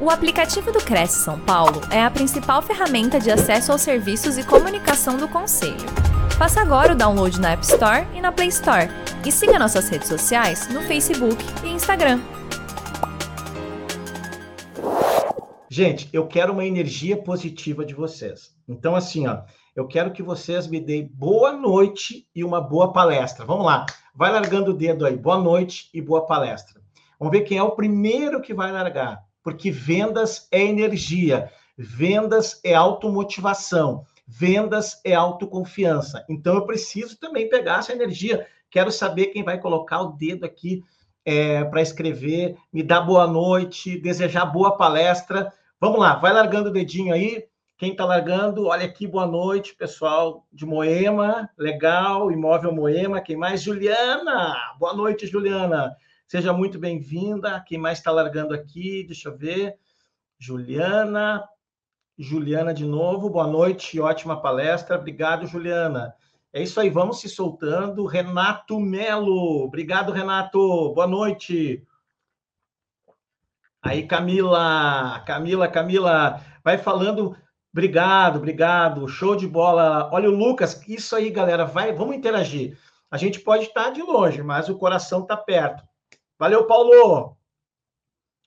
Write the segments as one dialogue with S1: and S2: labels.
S1: O aplicativo do Cresce São Paulo é a principal ferramenta de acesso aos serviços e comunicação do Conselho. Faça agora o download na App Store e na Play Store. E siga nossas redes sociais no Facebook e Instagram.
S2: Gente, eu quero uma energia positiva de vocês. Então, assim, ó, eu quero que vocês me deem boa noite e uma boa palestra. Vamos lá, vai largando o dedo aí. Boa noite e boa palestra. Vamos ver quem é o primeiro que vai largar porque vendas é energia, vendas é automotivação, vendas é autoconfiança. Então eu preciso também pegar essa energia. Quero saber quem vai colocar o dedo aqui é, para escrever, me dar boa noite, desejar boa palestra. Vamos lá, vai largando o dedinho aí. Quem está largando, olha aqui, boa noite, pessoal de Moema, legal, Imóvel Moema. Quem mais? Juliana, boa noite, Juliana. Seja muito bem-vinda. Quem mais está largando aqui? Deixa eu ver. Juliana. Juliana de novo. Boa noite, ótima palestra. Obrigado, Juliana. É isso aí, vamos se soltando. Renato Melo. Obrigado, Renato. Boa noite. Aí, Camila. Camila, Camila. Vai falando. Obrigado, obrigado. Show de bola. Olha o Lucas. Isso aí, galera. Vai, vamos interagir. A gente pode estar de longe, mas o coração está perto. Valeu, Paulo!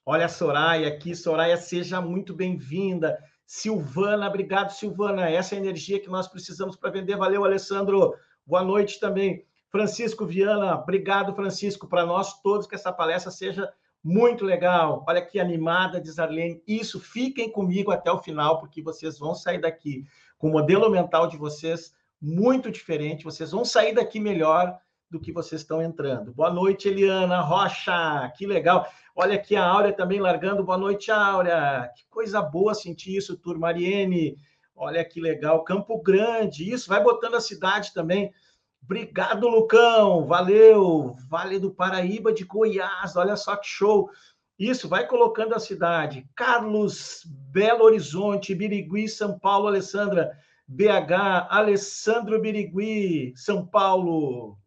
S2: Olha a Soraya aqui. Soraya, seja muito bem-vinda. Silvana, obrigado, Silvana. Essa é a energia que nós precisamos para vender. Valeu, Alessandro. Boa noite também. Francisco Viana, obrigado, Francisco, para nós todos que essa palestra seja muito legal. Olha que animada, diz Arlene. Isso, fiquem comigo até o final, porque vocês vão sair daqui com o modelo mental de vocês muito diferente. Vocês vão sair daqui melhor do que vocês estão entrando. Boa noite, Eliana Rocha, que legal. Olha aqui a Áurea também largando. Boa noite, Áurea. Que coisa boa sentir isso, turma. Mariene, olha que legal. Campo Grande, isso, vai botando a cidade também. Obrigado, Lucão. Valeu. Vale do Paraíba de Goiás. Olha só que show. Isso, vai colocando a cidade. Carlos, Belo Horizonte, Birigui, São Paulo, Alessandra. BH, Alessandro Birigui, São Paulo.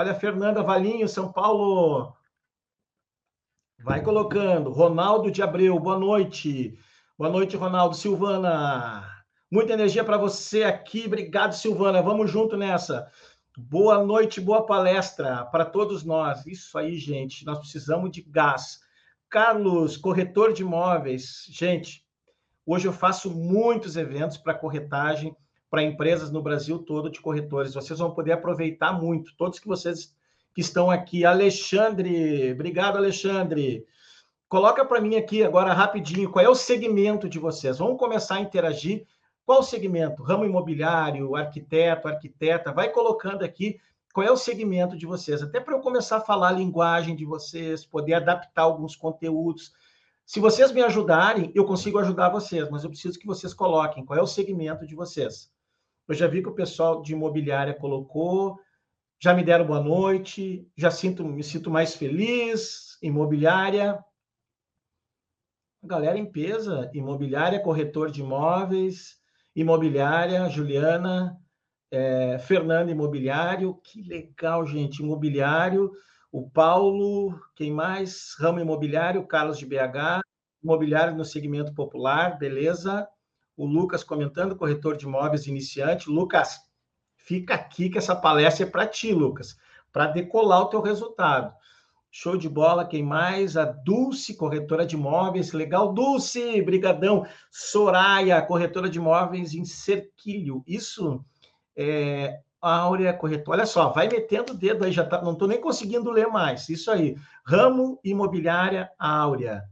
S2: Olha, Fernanda Valinho, São Paulo. Vai colocando. Ronaldo de Abreu, boa noite. Boa noite, Ronaldo. Silvana. Muita energia para você aqui. Obrigado, Silvana. Vamos junto nessa. Boa noite, boa palestra para todos nós. Isso aí, gente. Nós precisamos de gás. Carlos, corretor de imóveis. Gente, hoje eu faço muitos eventos para corretagem para empresas no Brasil todo de corretores. Vocês vão poder aproveitar muito, todos que vocês que estão aqui. Alexandre, obrigado, Alexandre. Coloca para mim aqui agora rapidinho qual é o segmento de vocês. Vamos começar a interagir. Qual o segmento? Ramo imobiliário, arquiteto, arquiteta. Vai colocando aqui qual é o segmento de vocês, até para eu começar a falar a linguagem de vocês, poder adaptar alguns conteúdos. Se vocês me ajudarem, eu consigo ajudar vocês, mas eu preciso que vocês coloquem qual é o segmento de vocês. Eu já vi que o pessoal de imobiliária colocou, já me deram boa noite, já sinto, me sinto mais feliz, imobiliária. Galera peso, imobiliária, corretor de imóveis, imobiliária, Juliana, é, Fernando Imobiliário, que legal, gente, imobiliário, o Paulo, quem mais? Ramo Imobiliário, Carlos de BH, imobiliário no segmento popular, beleza? O Lucas comentando, corretor de imóveis iniciante. Lucas, fica aqui que essa palestra é para ti, Lucas, para decolar o teu resultado. Show de bola, quem mais? A Dulce, corretora de imóveis. Legal, Dulce, brigadão. Soraya, corretora de imóveis em Cerquilho. Isso é Áurea, corretora. Olha só, vai metendo o dedo aí, já tá, não estou nem conseguindo ler mais. Isso aí. Ramo Imobiliária Áurea.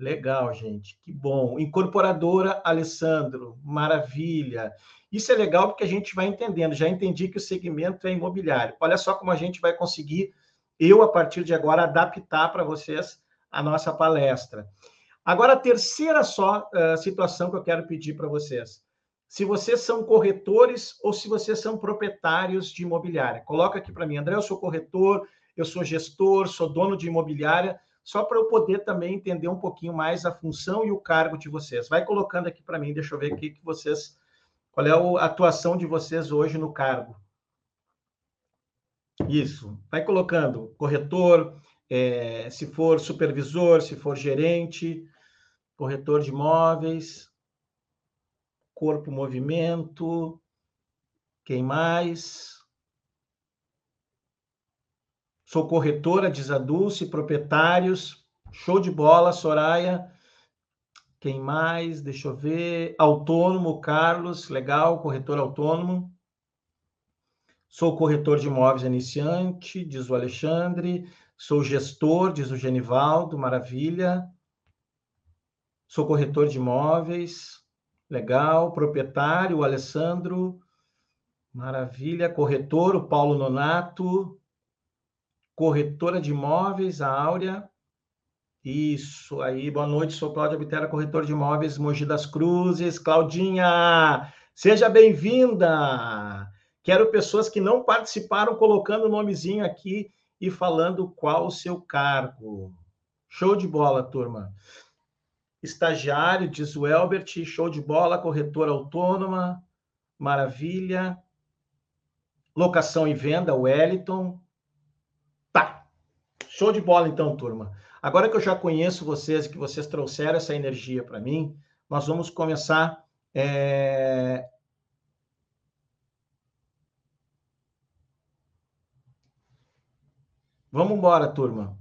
S2: Legal, gente, que bom. Incorporadora Alessandro, maravilha. Isso é legal porque a gente vai entendendo. Já entendi que o segmento é imobiliário. Olha só como a gente vai conseguir, eu, a partir de agora, adaptar para vocês a nossa palestra. Agora, a terceira só uh, situação que eu quero pedir para vocês. Se vocês são corretores ou se vocês são proprietários de imobiliária. Coloca aqui para mim, André, eu sou corretor, eu sou gestor, sou dono de imobiliária só para eu poder também entender um pouquinho mais a função e o cargo de vocês. Vai colocando aqui para mim, deixa eu ver aqui que vocês, qual é a atuação de vocês hoje no cargo. Isso, vai colocando corretor, é, se for supervisor, se for gerente, corretor de imóveis, corpo movimento, quem mais? Sou corretora, diz a Dulce, proprietários, show de bola, Soraya. Quem mais? Deixa eu ver. Autônomo, Carlos, legal, corretor autônomo. Sou corretor de imóveis iniciante, diz o Alexandre. Sou gestor, diz o Genivaldo, maravilha. Sou corretor de imóveis, legal. Proprietário, o Alessandro, maravilha. Corretor, o Paulo Nonato. Corretora de imóveis, a Áurea. Isso aí, boa noite, sou Cláudia Bitera, corretor de imóveis Mogi das Cruzes. Claudinha, seja bem-vinda! Quero pessoas que não participaram colocando o nomezinho aqui e falando qual o seu cargo. Show de bola, turma. Estagiário, diz o Elbert, show de bola, corretora autônoma, maravilha. Locação e venda, Wellington. Show de bola, então, turma. Agora que eu já conheço vocês, que vocês trouxeram essa energia para mim, nós vamos começar. É... Vamos embora, turma.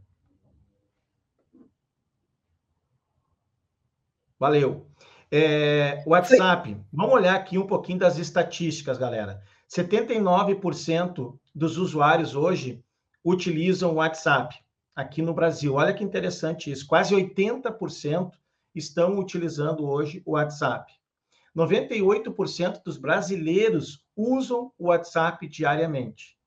S2: Valeu. É, WhatsApp, vamos olhar aqui um pouquinho das estatísticas, galera. 79% dos usuários hoje utilizam o WhatsApp aqui no Brasil. Olha que interessante isso. Quase 80% estão utilizando hoje o WhatsApp. 98% dos brasileiros usam o WhatsApp diariamente.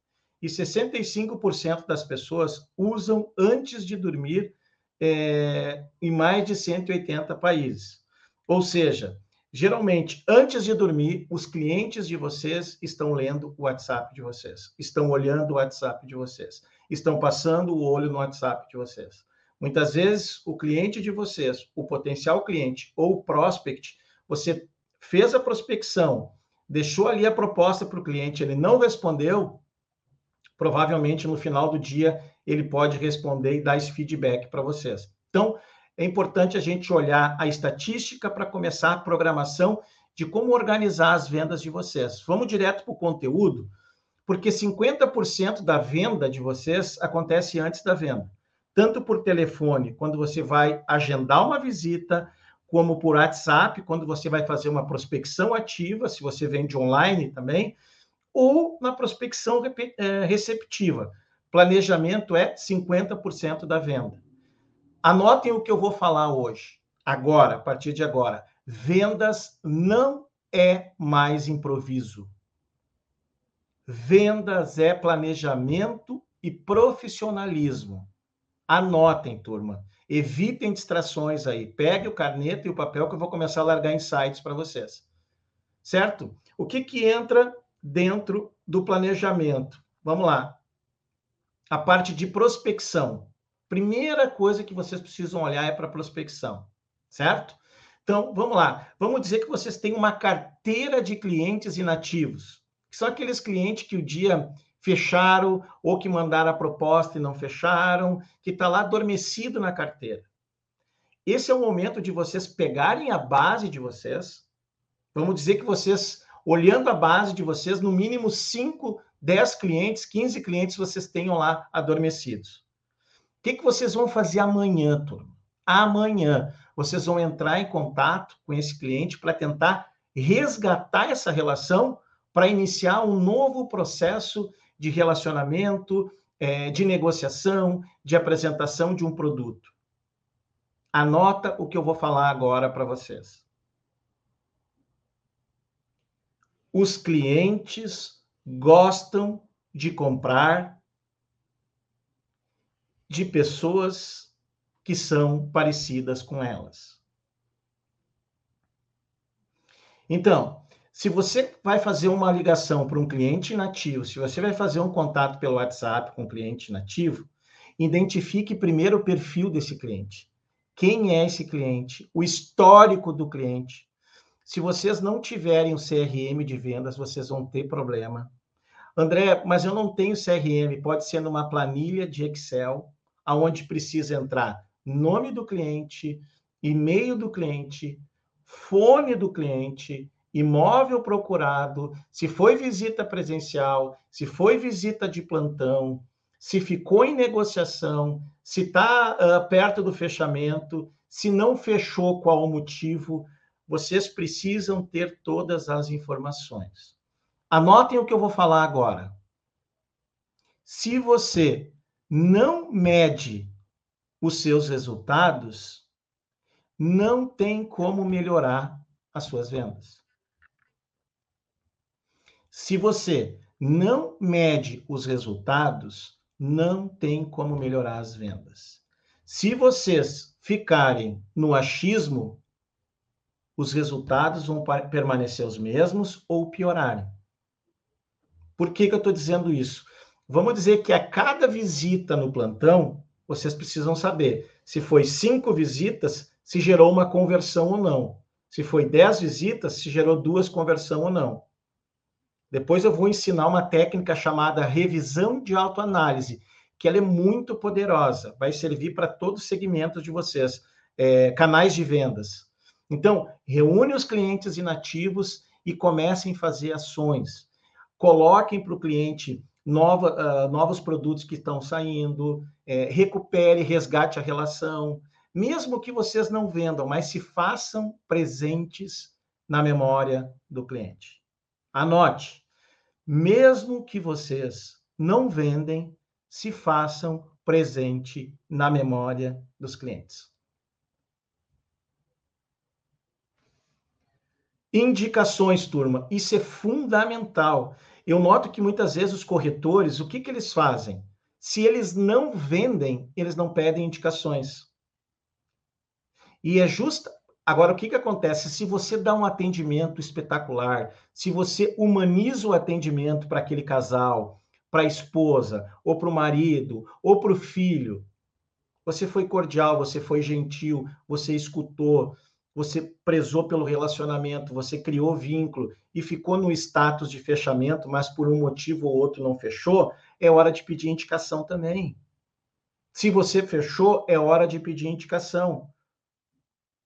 S2: E 65% das pessoas usam antes de dormir é, em mais de 180 países. Ou seja, geralmente, antes de dormir, os clientes de vocês estão lendo o WhatsApp de vocês, estão olhando o WhatsApp de vocês estão passando o olho no WhatsApp de vocês. Muitas vezes, o cliente de vocês, o potencial cliente ou o prospect, você fez a prospecção, deixou ali a proposta para o cliente, ele não respondeu, provavelmente no final do dia ele pode responder e dar esse feedback para vocês. Então, é importante a gente olhar a estatística para começar a programação de como organizar as vendas de vocês. Vamos direto para o conteúdo porque 50% da venda de vocês acontece antes da venda. Tanto por telefone, quando você vai agendar uma visita, como por WhatsApp, quando você vai fazer uma prospecção ativa, se você vende online também, ou na prospecção é, receptiva. Planejamento é 50% da venda. Anotem o que eu vou falar hoje, agora, a partir de agora. Vendas não é mais improviso. Vendas é planejamento e profissionalismo. Anotem, turma. Evitem distrações aí. Pegue o caneta e o papel que eu vou começar a largar insights para vocês. Certo? O que, que entra dentro do planejamento? Vamos lá. A parte de prospecção. Primeira coisa que vocês precisam olhar é para prospecção, certo? Então, vamos lá. Vamos dizer que vocês têm uma carteira de clientes inativos que são aqueles clientes que o dia fecharam ou que mandaram a proposta e não fecharam, que está lá adormecido na carteira. Esse é o momento de vocês pegarem a base de vocês. Vamos dizer que vocês, olhando a base de vocês, no mínimo 5, 10 clientes, 15 clientes vocês tenham lá adormecidos. O que, que vocês vão fazer amanhã, turma? Amanhã vocês vão entrar em contato com esse cliente para tentar resgatar essa relação para iniciar um novo processo de relacionamento, é, de negociação, de apresentação de um produto. Anota o que eu vou falar agora para vocês. Os clientes gostam de comprar de pessoas que são parecidas com elas. Então, se você vai fazer uma ligação para um cliente nativo, se você vai fazer um contato pelo WhatsApp com um cliente nativo, identifique primeiro o perfil desse cliente. Quem é esse cliente? O histórico do cliente. Se vocês não tiverem o CRM de vendas, vocês vão ter problema. André, mas eu não tenho CRM, pode ser numa planilha de Excel, aonde precisa entrar nome do cliente, e-mail do cliente, fone do cliente, imóvel procurado, se foi visita presencial, se foi visita de plantão, se ficou em negociação, se está uh, perto do fechamento, se não fechou, qual o motivo. Vocês precisam ter todas as informações. Anotem o que eu vou falar agora. Se você não mede os seus resultados, não tem como melhorar as suas vendas. Se você não mede os resultados, não tem como melhorar as vendas. Se vocês ficarem no achismo, os resultados vão permanecer os mesmos ou piorarem. Por que, que eu estou dizendo isso? Vamos dizer que a cada visita no plantão, vocês precisam saber se foi cinco visitas, se gerou uma conversão ou não. Se foi dez visitas, se gerou duas conversão ou não. Depois eu vou ensinar uma técnica chamada revisão de autoanálise, que ela é muito poderosa, vai servir para todos os segmentos de vocês, é, canais de vendas. Então, reúne os clientes inativos e comecem a fazer ações. Coloquem para o cliente nova, uh, novos produtos que estão saindo, é, recupere, resgate a relação, mesmo que vocês não vendam, mas se façam presentes na memória do cliente. Anote mesmo que vocês não vendem, se façam presente na memória dos clientes. Indicações, turma, isso é fundamental. Eu noto que muitas vezes os corretores, o que, que eles fazem? Se eles não vendem, eles não pedem indicações. E é justa, Agora, o que, que acontece? Se você dá um atendimento espetacular, se você humaniza o atendimento para aquele casal, para a esposa, ou para o marido, ou para o filho, você foi cordial, você foi gentil, você escutou, você prezou pelo relacionamento, você criou vínculo e ficou no status de fechamento, mas por um motivo ou outro não fechou, é hora de pedir indicação também. Se você fechou, é hora de pedir indicação.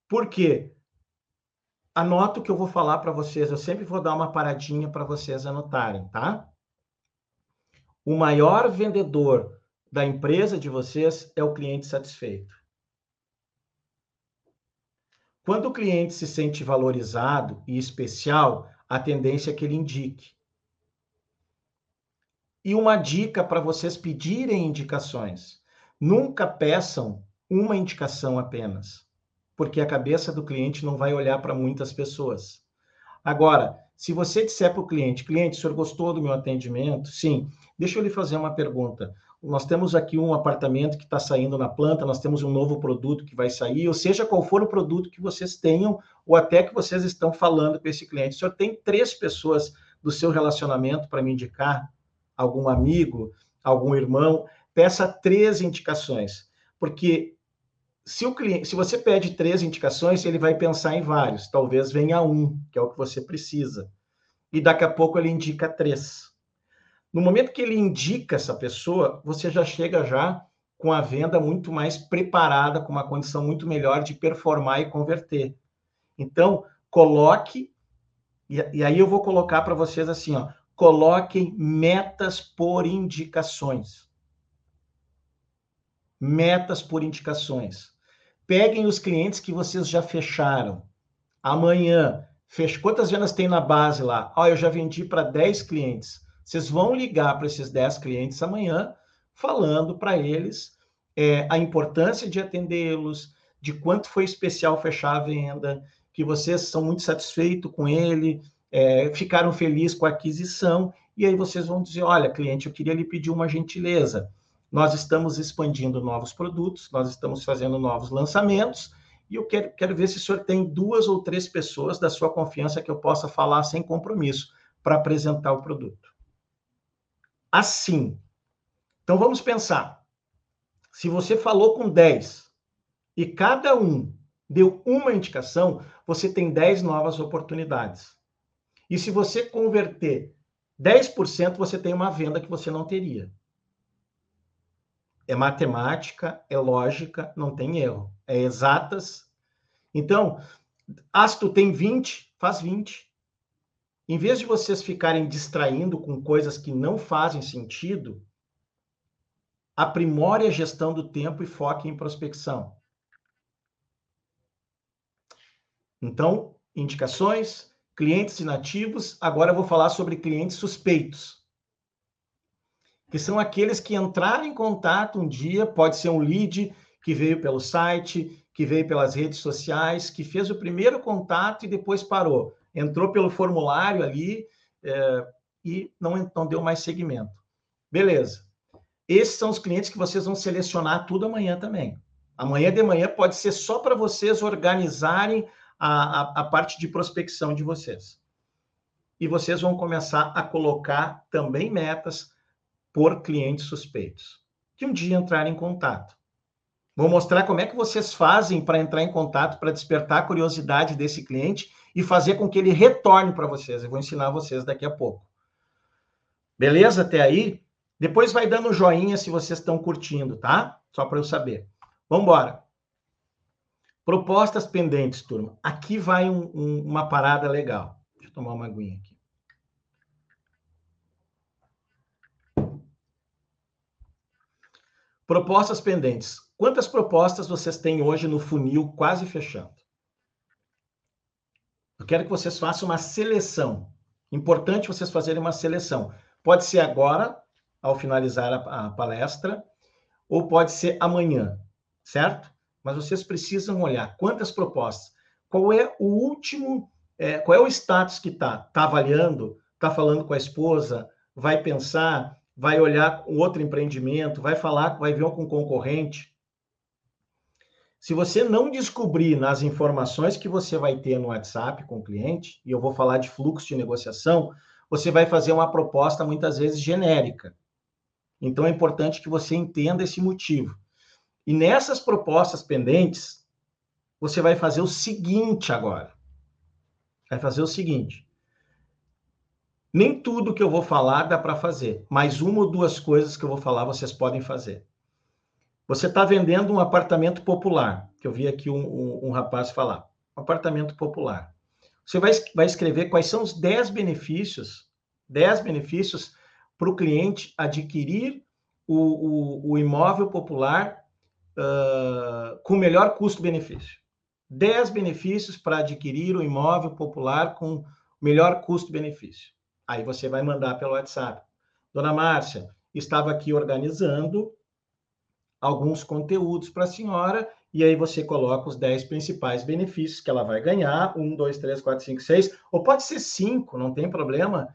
S2: Por quê? Anota o que eu vou falar para vocês. Eu sempre vou dar uma paradinha para vocês anotarem, tá? O maior vendedor da empresa de vocês é o cliente satisfeito. Quando o cliente se sente valorizado e especial, a tendência é que ele indique. E uma dica para vocês pedirem indicações: nunca peçam uma indicação apenas porque a cabeça do cliente não vai olhar para muitas pessoas. Agora, se você disser para o cliente, cliente, o senhor gostou do meu atendimento? Sim. Deixa eu lhe fazer uma pergunta. Nós temos aqui um apartamento que está saindo na planta, nós temos um novo produto que vai sair, ou seja, qual for o produto que vocês tenham, ou até que vocês estão falando com esse cliente. O senhor tem três pessoas do seu relacionamento para me indicar? Algum amigo, algum irmão? Peça três indicações, porque se o cliente, se você pede três indicações, ele vai pensar em vários. Talvez venha um, que é o que você precisa. E daqui a pouco ele indica três. No momento que ele indica essa pessoa, você já chega já com a venda muito mais preparada, com uma condição muito melhor de performar e converter. Então, coloque, e, e aí eu vou colocar para vocês assim, ó, coloquem metas por indicações. Metas por indicações. Peguem os clientes que vocês já fecharam. Amanhã, fecha... quantas vendas tem na base lá? Ó, oh, eu já vendi para 10 clientes. Vocês vão ligar para esses 10 clientes amanhã, falando para eles é, a importância de atendê-los, de quanto foi especial fechar a venda, que vocês são muito satisfeitos com ele, é, ficaram felizes com a aquisição, e aí vocês vão dizer: olha, cliente, eu queria lhe pedir uma gentileza. Nós estamos expandindo novos produtos, nós estamos fazendo novos lançamentos, e eu quero, quero ver se o senhor tem duas ou três pessoas da sua confiança que eu possa falar sem compromisso para apresentar o produto. Assim. Então vamos pensar. Se você falou com 10 e cada um deu uma indicação, você tem 10 novas oportunidades. E se você converter 10%, você tem uma venda que você não teria é matemática, é lógica, não tem erro. É exatas. Então, ah, tu tem 20, faz 20. Em vez de vocês ficarem distraindo com coisas que não fazem sentido, aprimore a gestão do tempo e foque em prospecção. Então, indicações, clientes inativos. Agora eu vou falar sobre clientes suspeitos, que são aqueles que entraram em contato um dia, pode ser um lead que veio pelo site, que veio pelas redes sociais, que fez o primeiro contato e depois parou. Entrou pelo formulário ali é, e não, não deu mais seguimento. Beleza. Esses são os clientes que vocês vão selecionar tudo amanhã também. Amanhã de manhã pode ser só para vocês organizarem a, a, a parte de prospecção de vocês. E vocês vão começar a colocar também metas por clientes suspeitos, que um dia entrarem em contato. Vou mostrar como é que vocês fazem para entrar em contato, para despertar a curiosidade desse cliente e fazer com que ele retorne para vocês. Eu vou ensinar vocês daqui a pouco. Beleza até aí? Depois vai dando joinha se vocês estão curtindo, tá? Só para eu saber. Vamos embora. Propostas pendentes, turma. Aqui vai um, um, uma parada legal. Deixa eu tomar uma aguinha aqui. Propostas pendentes. Quantas propostas vocês têm hoje no funil quase fechando? Eu quero que vocês façam uma seleção. Importante vocês fazerem uma seleção. Pode ser agora, ao finalizar a, a palestra, ou pode ser amanhã, certo? Mas vocês precisam olhar quantas propostas, qual é o último, é, qual é o status que está? Está avaliando? Está falando com a esposa? Vai pensar? Vai olhar um outro empreendimento? Vai falar, vai ver com um concorrente? Se você não descobrir nas informações que você vai ter no WhatsApp com o cliente, e eu vou falar de fluxo de negociação, você vai fazer uma proposta muitas vezes genérica. Então é importante que você entenda esse motivo. E nessas propostas pendentes, você vai fazer o seguinte agora. Vai fazer o seguinte. Nem tudo que eu vou falar dá para fazer, mas uma ou duas coisas que eu vou falar vocês podem fazer. Você está vendendo um apartamento popular, que eu vi aqui um, um, um rapaz falar. Um apartamento popular. Você vai, vai escrever quais são os 10 benefícios, 10 benefícios para o cliente adquirir o, o, o imóvel popular uh, com melhor custo-benefício. 10 benefícios para adquirir o imóvel popular com melhor custo-benefício. Aí você vai mandar pelo WhatsApp. Dona Márcia, estava aqui organizando alguns conteúdos para a senhora, e aí você coloca os 10 principais benefícios que ela vai ganhar, um, dois, três, quatro, cinco, seis, ou pode ser cinco, não tem problema.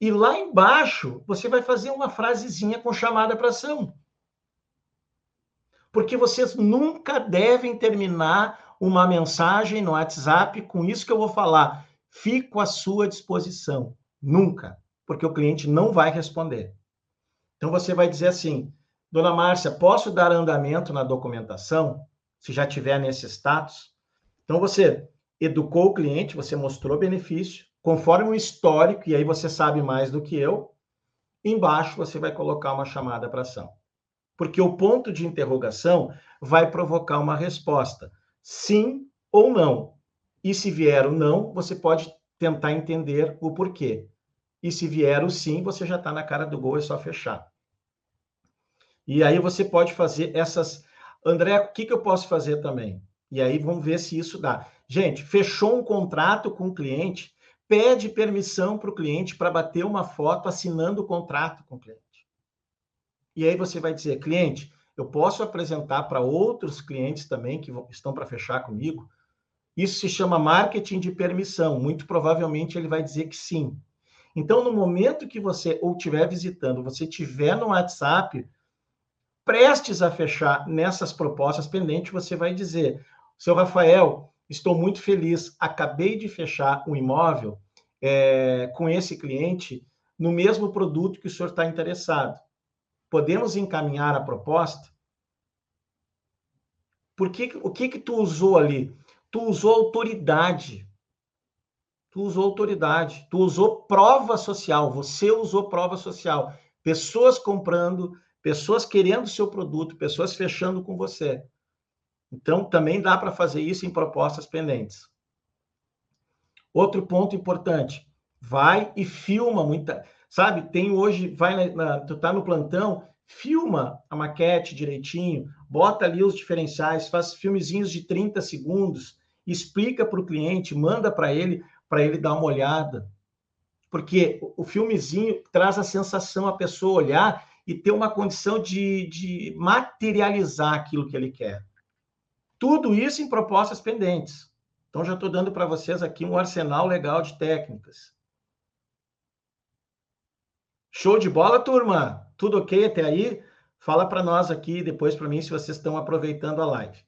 S2: E lá embaixo, você vai fazer uma frasezinha com chamada para ação. Porque vocês nunca devem terminar uma mensagem no WhatsApp com isso que eu vou falar. Fico à sua disposição. Nunca. Porque o cliente não vai responder. Então você vai dizer assim: Dona Márcia, posso dar andamento na documentação, se já tiver nesse status? Então, você educou o cliente, você mostrou benefício, conforme o histórico, e aí você sabe mais do que eu, embaixo você vai colocar uma chamada para ação. Porque o ponto de interrogação vai provocar uma resposta, sim ou não. E se vier o não, você pode tentar entender o porquê. E se vier o sim, você já está na cara do gol, é só fechar. E aí você pode fazer essas. André, o que, que eu posso fazer também? E aí vamos ver se isso dá. Gente, fechou um contrato com o cliente, pede permissão para o cliente para bater uma foto assinando o contrato com o cliente. E aí você vai dizer, cliente, eu posso apresentar para outros clientes também que estão para fechar comigo? Isso se chama marketing de permissão. Muito provavelmente ele vai dizer que sim. Então, no momento que você ou estiver visitando, você tiver no WhatsApp prestes a fechar nessas propostas pendentes, você vai dizer: seu Rafael, estou muito feliz, acabei de fechar um imóvel é, com esse cliente no mesmo produto que o senhor está interessado. Podemos encaminhar a proposta? Por que, o que que tu usou ali? Tu usou autoridade. Tu usou autoridade. Tu usou prova social. Você usou prova social. Pessoas comprando, pessoas querendo o seu produto, pessoas fechando com você. Então, também dá para fazer isso em propostas pendentes. Outro ponto importante, vai e filma muita, sabe? Tem hoje, vai na, tu tá no plantão, filma a maquete direitinho, bota ali os diferenciais, faz filmezinhos de 30 segundos, explica para o cliente, manda para ele, para ele dar uma olhada. Porque o filmezinho traz a sensação a pessoa olhar e ter uma condição de, de materializar aquilo que ele quer. Tudo isso em propostas pendentes. Então, já estou dando para vocês aqui um arsenal legal de técnicas. Show de bola, turma? Tudo ok até aí? Fala para nós aqui, depois para mim, se vocês estão aproveitando a live.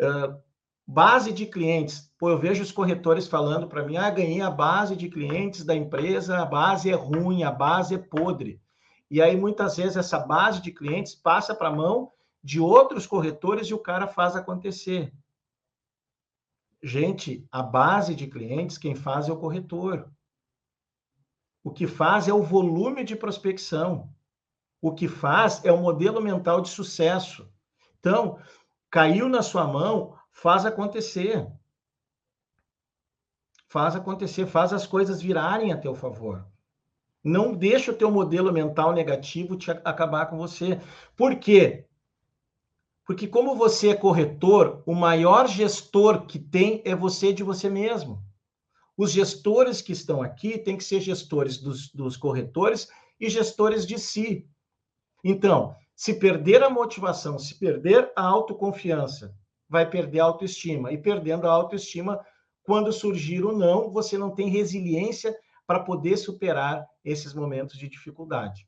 S2: Uh, base de clientes. Pô, eu vejo os corretores falando para mim: ah, ganhei a base de clientes da empresa, a base é ruim, a base é podre. E aí, muitas vezes, essa base de clientes passa para a mão de outros corretores e o cara faz acontecer. Gente, a base de clientes, quem faz é o corretor. O que faz é o volume de prospecção. O que faz é o modelo mental de sucesso. Então, caiu na sua mão, faz acontecer. Faz acontecer, faz as coisas virarem a teu favor. Não deixa o teu modelo mental negativo te acabar com você. Por quê? Porque como você é corretor, o maior gestor que tem é você de você mesmo. Os gestores que estão aqui têm que ser gestores dos, dos corretores e gestores de si. Então, se perder a motivação, se perder a autoconfiança, vai perder a autoestima. E perdendo a autoestima, quando surgir o não, você não tem resiliência para poder superar esses momentos de dificuldade.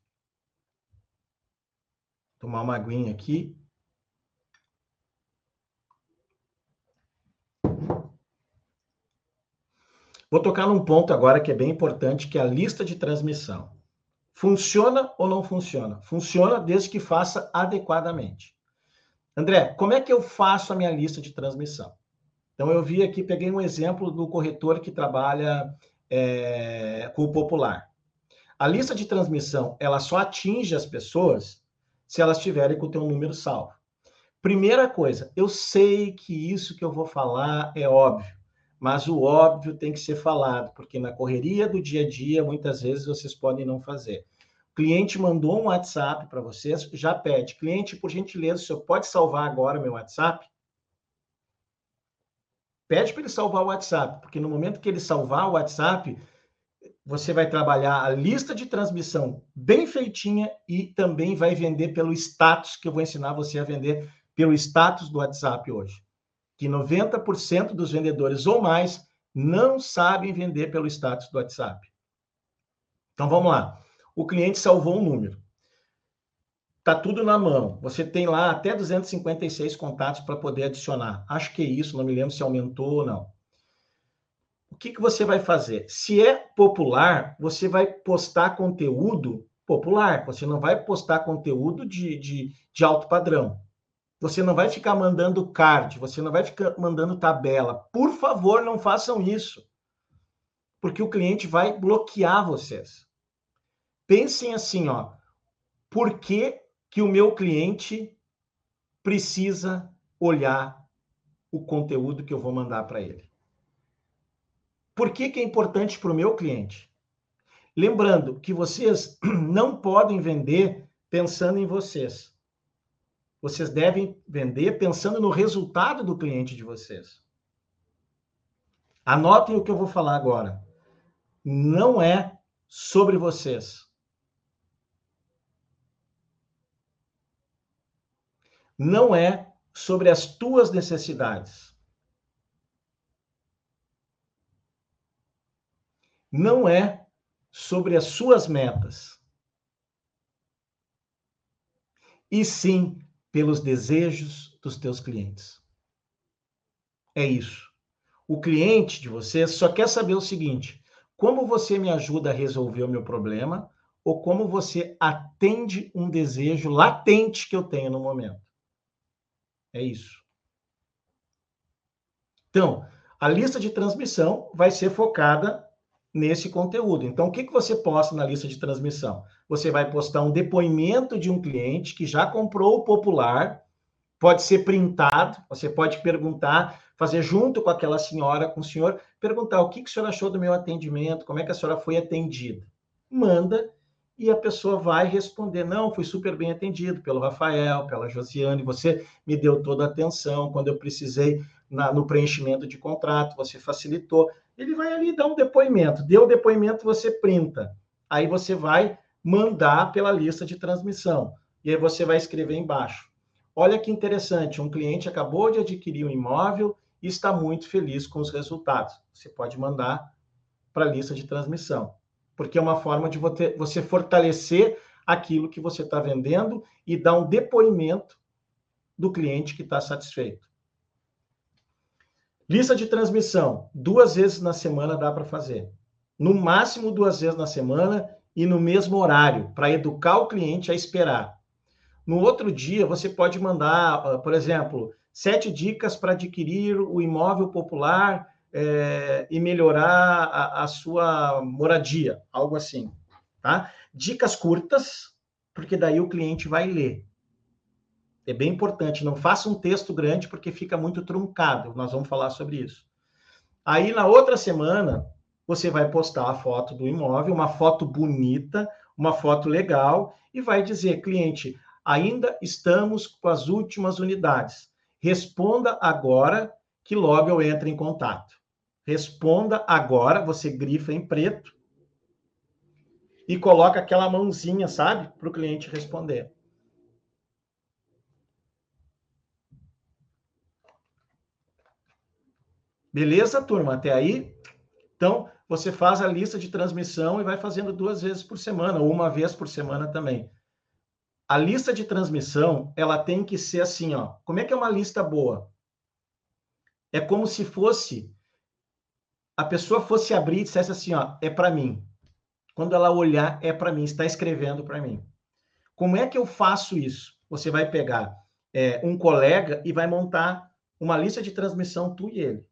S2: Tomar uma aguinha aqui. Vou tocar num ponto agora que é bem importante, que é a lista de transmissão. Funciona ou não funciona? Funciona desde que faça adequadamente. André, como é que eu faço a minha lista de transmissão? Então, eu vi aqui, peguei um exemplo do corretor que trabalha é, com o popular. A lista de transmissão, ela só atinge as pessoas se elas tiverem com o teu número salvo. Primeira coisa, eu sei que isso que eu vou falar é óbvio, mas o óbvio tem que ser falado, porque na correria do dia a dia, muitas vezes vocês podem não fazer. Cliente mandou um WhatsApp para vocês, já pede, cliente, por gentileza, o senhor pode salvar agora meu WhatsApp? Pede para ele salvar o WhatsApp, porque no momento que ele salvar o WhatsApp, você vai trabalhar a lista de transmissão bem feitinha e também vai vender pelo status, que eu vou ensinar você a vender pelo status do WhatsApp hoje. Que 90% dos vendedores ou mais não sabem vender pelo status do WhatsApp. Então vamos lá. O cliente salvou um número. Tá tudo na mão. Você tem lá até 256 contatos para poder adicionar. Acho que é isso, não me lembro se aumentou ou não. O que, que você vai fazer? Se é popular, você vai postar conteúdo popular. Você não vai postar conteúdo de, de, de alto padrão. Você não vai ficar mandando card, você não vai ficar mandando tabela. Por favor, não façam isso. Porque o cliente vai bloquear vocês. Pensem assim, ó. Por que que o meu cliente precisa olhar o conteúdo que eu vou mandar para ele. Por que, que é importante para o meu cliente? Lembrando que vocês não podem vender pensando em vocês. Vocês devem vender pensando no resultado do cliente de vocês. Anotem o que eu vou falar agora. Não é sobre vocês. Não é sobre as tuas necessidades. Não é sobre as suas metas. E sim pelos desejos dos teus clientes. É isso. O cliente de você só quer saber o seguinte: como você me ajuda a resolver o meu problema ou como você atende um desejo latente que eu tenho no momento. É isso. Então, a lista de transmissão vai ser focada nesse conteúdo. Então, o que, que você posta na lista de transmissão? Você vai postar um depoimento de um cliente que já comprou o popular pode ser printado, você pode perguntar, fazer junto com aquela senhora, com o senhor, perguntar o que, que a senhora achou do meu atendimento, como é que a senhora foi atendida. Manda e a pessoa vai responder: não, fui super bem atendido pelo Rafael, pela Josiane, você me deu toda a atenção quando eu precisei na, no preenchimento de contrato, você facilitou. Ele vai ali dar um depoimento, deu o depoimento, você printa. Aí você vai mandar pela lista de transmissão. E aí você vai escrever embaixo. Olha que interessante, um cliente acabou de adquirir um imóvel e está muito feliz com os resultados. Você pode mandar para a lista de transmissão, porque é uma forma de você fortalecer aquilo que você está vendendo e dar um depoimento do cliente que está satisfeito. Lista de transmissão, duas vezes na semana dá para fazer. No máximo duas vezes na semana e no mesmo horário, para educar o cliente a esperar. No outro dia, você pode mandar, ah, por exemplo, sete dicas para adquirir o imóvel popular é, e melhorar a, a, sua moradia, algo assim, tá? Dicas curtas, porque daí o cliente vai ler. É bem importante, não faça um texto grande porque fica muito truncado. Nós vamos falar sobre isso. Aí na outra semana, você vai postar a foto do imóvel, uma foto bonita, uma foto legal, e vai dizer, cliente, ainda estamos com as últimas unidades. Responda agora que logo eu entro em contato. Responda agora, você grifa em preto e coloca aquela mãozinha, sabe, para o cliente responder. Beleza, turma? Até aí? Então, você faz a lista de transmissão e vai fazendo duas vezes por semana, ou uma vez por semana também. A lista de transmissão, ela tem que ser assim, ó. Como é que é uma lista boa? É como se fosse a pessoa fosse abrir e dissesse assim, ó, é para mim. Quando ela olhar, é para mim, está escrevendo para mim. Como é que eu faço isso? Você vai pegar é, um colega e vai montar uma lista de transmissão, tu e ele.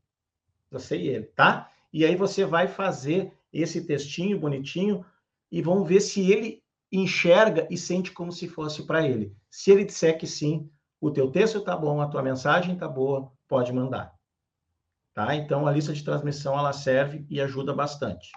S2: Você e ele, tá? E aí você vai fazer esse textinho bonitinho e vão ver se ele enxerga e sente como se fosse para ele. Se ele disser que sim, o teu texto tá bom, a tua mensagem tá boa, pode mandar. Tá? Então a lista de transmissão ela serve e ajuda bastante.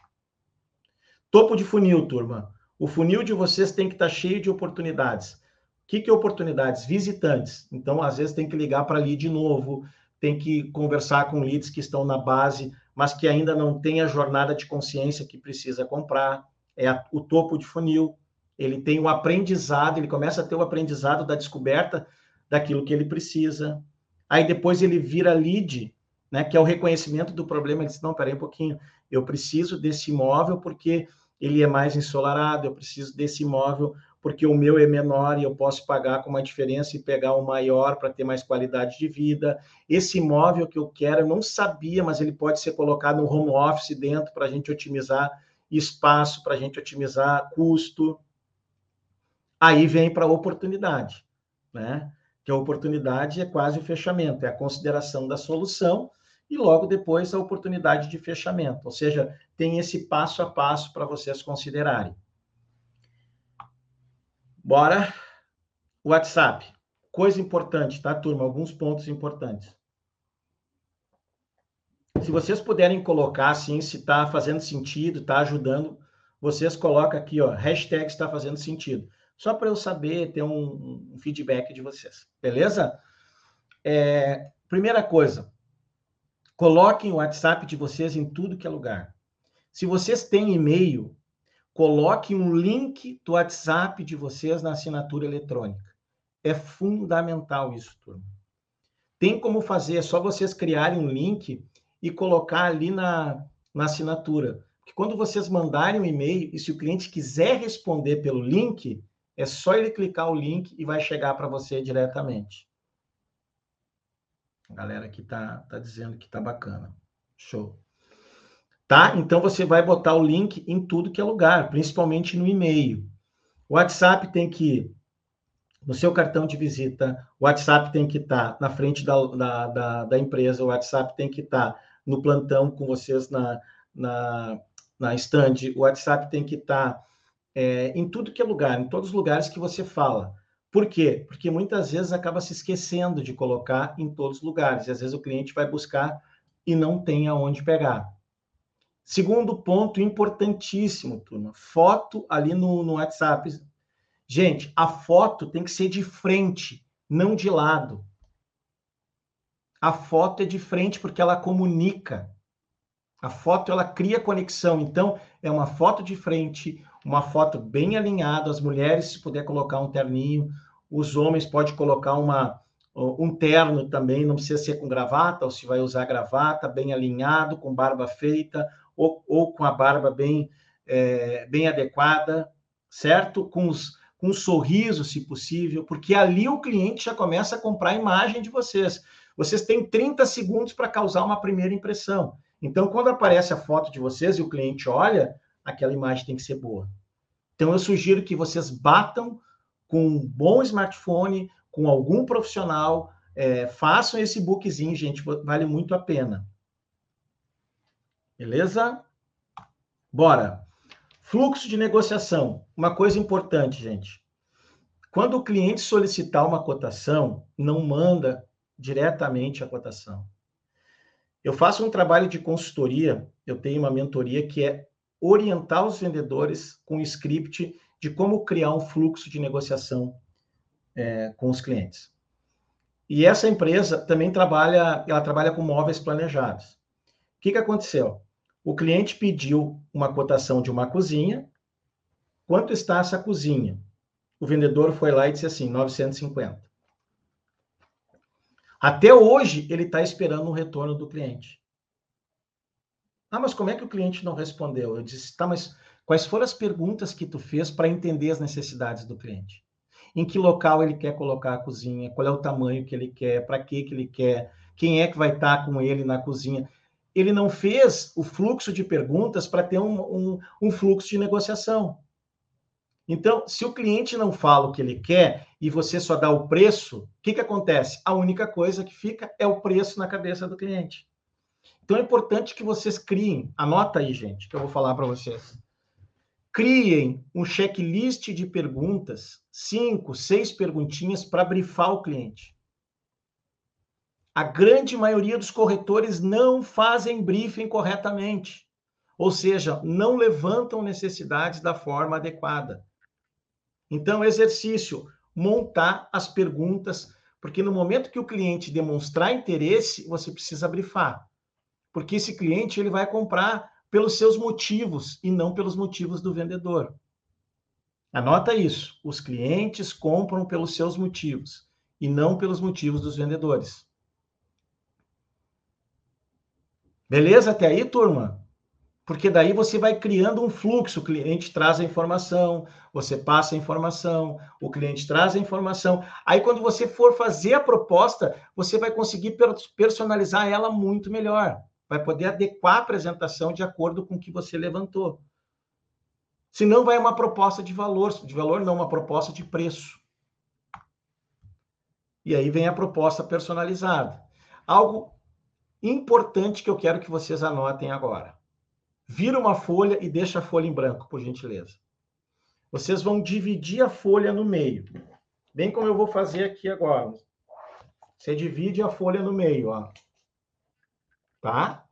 S2: Topo de funil, turma. O funil de vocês tem que estar tá cheio de oportunidades. O que, que é oportunidades? Visitantes. Então, às vezes, tem que ligar para ali de novo, tem que conversar com leads que estão na base mas que ainda não tem a jornada de consciência que precisa comprar, é a, o topo de funil. Ele tem o aprendizado, ele começa a ter o aprendizado da descoberta daquilo que ele precisa. Aí depois ele vira lead, né, que é o reconhecimento do problema. Diz: não, peraí um pouquinho, eu preciso desse imóvel porque ele é mais ensolarado, eu preciso desse imóvel porque o meu é menor e eu posso pagar com uma diferença e pegar o maior para ter mais qualidade de vida. Esse imóvel que eu quero, eu não sabia, mas ele pode ser colocado no home office dentro para a gente otimizar espaço, para a gente otimizar custo. Aí vem para a oportunidade, né? Que a oportunidade é quase o fechamento, é a consideração da solução e logo depois a oportunidade de fechamento. Ou seja, tem esse passo a passo para vocês considerarem. Bora. WhatsApp. Coisa importante, tá, turma? Alguns pontos importantes. Se vocês puderem colocar assim, se está fazendo sentido, está ajudando, vocês colocam aqui, ó, hashtag está fazendo sentido. Só para eu saber, ter um, um, feedback de vocês. Beleza? É, primeira coisa, coloquem o WhatsApp de vocês em tudo que é lugar. Se vocês têm e-mail, Coloque um link do WhatsApp de vocês na assinatura eletrônica. É fundamental isso, turma. Tem como fazer, é só vocês criarem um link e colocar ali na, na assinatura. Porque quando vocês mandarem um e-mail, e se o cliente quiser responder pelo link, é só ele clicar o link e vai chegar para você diretamente. A galera aqui tá, tá dizendo que tá bacana. Show tá? Então você vai botar o link em tudo que é lugar, principalmente no e-mail. O WhatsApp tem que no seu cartão de visita, o WhatsApp tem que estar tá na frente da, da, da, da, empresa, o WhatsApp tem que estar tá no plantão com vocês na, na, na stand, o WhatsApp tem que estar tá, é, em tudo que é lugar, em todos os lugares que você fala. Por quê? Porque muitas vezes acaba se esquecendo de colocar em todos os lugares. E às vezes o cliente vai buscar e não tem aonde pegar. Segundo ponto importantíssimo, turma, foto ali no, no WhatsApp. Gente, a foto tem que ser de frente, não de lado. A foto é de frente porque ela comunica. A foto ela cria conexão. Então, é uma foto de frente, uma foto bem alinhada. As mulheres, se puder colocar um terninho, os homens pode colocar uma um terno também, não precisa ser com gravata, ou se vai usar gravata, bem alinhado, com barba feita, ou, ou com a barba bem, é, bem adequada, certo? Com, os, com um sorriso, se possível, porque ali o cliente já começa a comprar a imagem de vocês. Vocês têm 30 segundos para causar uma primeira impressão. Então, quando aparece a foto de vocês e o cliente olha, aquela imagem tem que ser boa. Então, eu sugiro que vocês batam com um bom smartphone, com algum profissional, é, façam esse bookzinho, gente, vale muito a pena. Beleza? Bora. Fluxo de negociação. Uma coisa importante, gente. Quando o cliente solicitar uma cotação, não manda diretamente a cotação. Eu faço um trabalho de consultoria, eu tenho uma mentoria que é orientar os vendedores com o script de como criar um fluxo de negociação é, com os clientes. E essa empresa também trabalha, ela trabalha com móveis planejados. O que, que aconteceu? O cliente pediu uma cotação de uma cozinha. Quanto está essa cozinha? O vendedor foi lá e disse assim, 950. Até hoje, ele está esperando um retorno do cliente. Ah, mas como é que o cliente não respondeu? Eu disse, tá, mas quais foram as perguntas que tu fez para entender as necessidades do cliente? Em que local ele quer colocar a cozinha? Qual é o tamanho que ele quer? Para que que ele quer? Quem é que vai estar tá com ele na cozinha? Ele não fez o fluxo de perguntas para ter um, um, um fluxo de negociação. Então, se o cliente não fala o que ele quer e você só dá o preço, o que, que acontece? A única coisa que fica é o preço na cabeça do cliente. Então, é importante que vocês criem, anota aí, gente, que eu vou falar para vocês. Criem um checklist de perguntas, cinco, seis perguntinhas para brifar o cliente. A grande maioria dos corretores não fazem briefing corretamente, ou seja, não levantam necessidades da forma adequada. Então, exercício, montar as perguntas, porque no momento que o cliente demonstrar interesse, você precisa brifar. Porque esse cliente ele vai comprar pelos seus motivos e não pelos motivos do vendedor. Anota isso. Os clientes compram pelos seus motivos e não pelos motivos dos vendedores. Beleza até aí, turma? porque daí você vai criando um fluxo. O cliente traz a informação, você passa a informação, o cliente traz a informação. Aí, quando você for fazer a proposta, você vai conseguir personalizar ela muito melhor. Vai poder adequar a apresentação de acordo com o que você levantou. Senão, vai uma proposta de valor, de valor não, uma proposta de preço. E aí vem a proposta personalizada. Algo importante que eu quero que vocês anotem agora Vira uma folha e deixa a folha em branco, por gentileza. Vocês vão dividir a folha no meio. Bem como eu vou fazer aqui agora. Você divide a folha no meio, ó. Tá?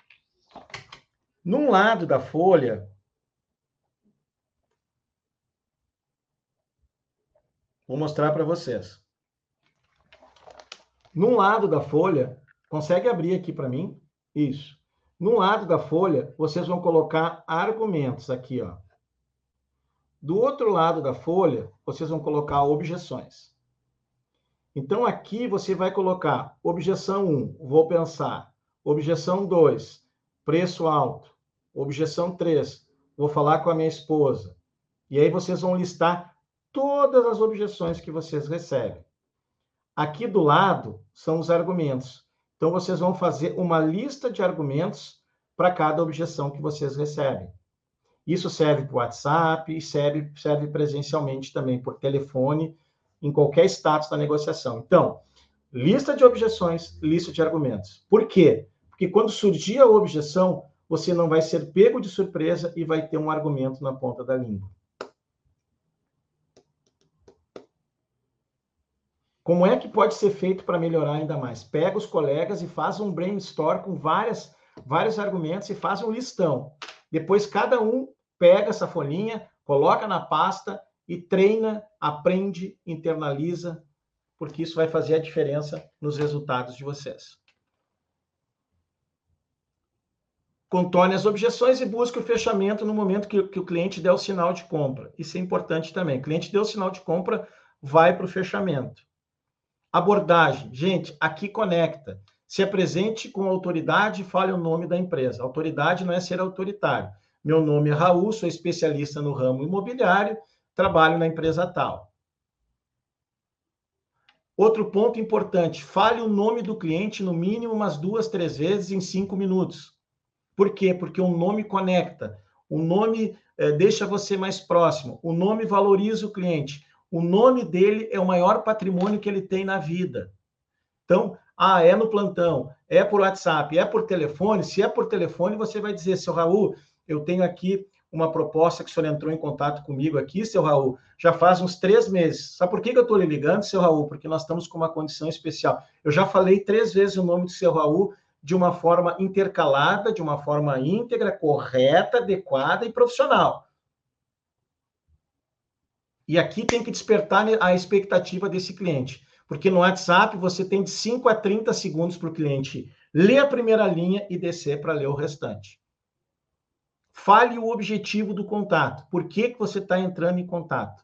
S2: Num lado da folha, vou mostrar para vocês. Num lado da folha, consegue abrir aqui para mim? Isso. No lado da folha, vocês vão colocar argumentos aqui, ó. Do outro lado da folha, vocês vão colocar objeções. Então, aqui você vai colocar objeção 1, vou pensar. Objeção 2, preço alto. Objeção 3, vou falar com a minha esposa. E aí vocês vão listar todas as objeções que vocês recebem. Aqui do lado são os argumentos. Então, vocês vão fazer uma lista de argumentos para cada objeção que vocês recebem. Isso serve para o WhatsApp e serve, serve presencialmente também por telefone, em qualquer status da negociação. Então, lista de objeções, lista de argumentos. Por quê? Porque quando surgir a objeção, você não vai ser pego de surpresa e vai ter um argumento na ponta da língua. Como é que pode ser feito para melhorar ainda mais? Pega os colegas e faz um brainstorm com várias, vários argumentos e faz um listão. Depois cada um pega essa folhinha, coloca na pasta e treina, aprende, internaliza, porque isso vai fazer a diferença nos resultados de vocês. Contorne as objeções e busque o fechamento no momento que, que o cliente der o sinal de compra. Isso é importante também. O cliente deu o sinal de compra, vai para o fechamento. Abordagem. Gente, aqui conecta. Se apresente com autoridade e fale o nome da empresa. Autoridade não é ser autoritário. Meu nome é Raul, sou especialista no ramo imobiliário, trabalho na empresa tal. Outro ponto importante: fale o nome do cliente no mínimo umas duas, três vezes em cinco minutos. Por quê? Porque o nome conecta, o nome é, deixa você mais próximo, o nome valoriza o cliente, o nome dele é o maior patrimônio que ele tem na vida. Então, ah, é no plantão, é por WhatsApp, é por telefone. Se é por telefone, você vai dizer, seu Raul, eu tenho aqui uma proposta que o senhor entrou em contato comigo aqui, seu Raul, já faz uns três meses. Sabe por que, eu estou lhe ligando, seu Raul? Porque nós estamos com uma condição especial. Eu já falei três vezes o nome do seu Raul de uma forma intercalada, de uma forma íntegra, correta, adequada e profissional. E aqui tem que despertar a expectativa desse cliente, porque no WhatsApp você tem de 5 a 30 segundos para o cliente ler a primeira linha e descer para ler o restante. Fale o objetivo do contato. Por que, que você está entrando em contato?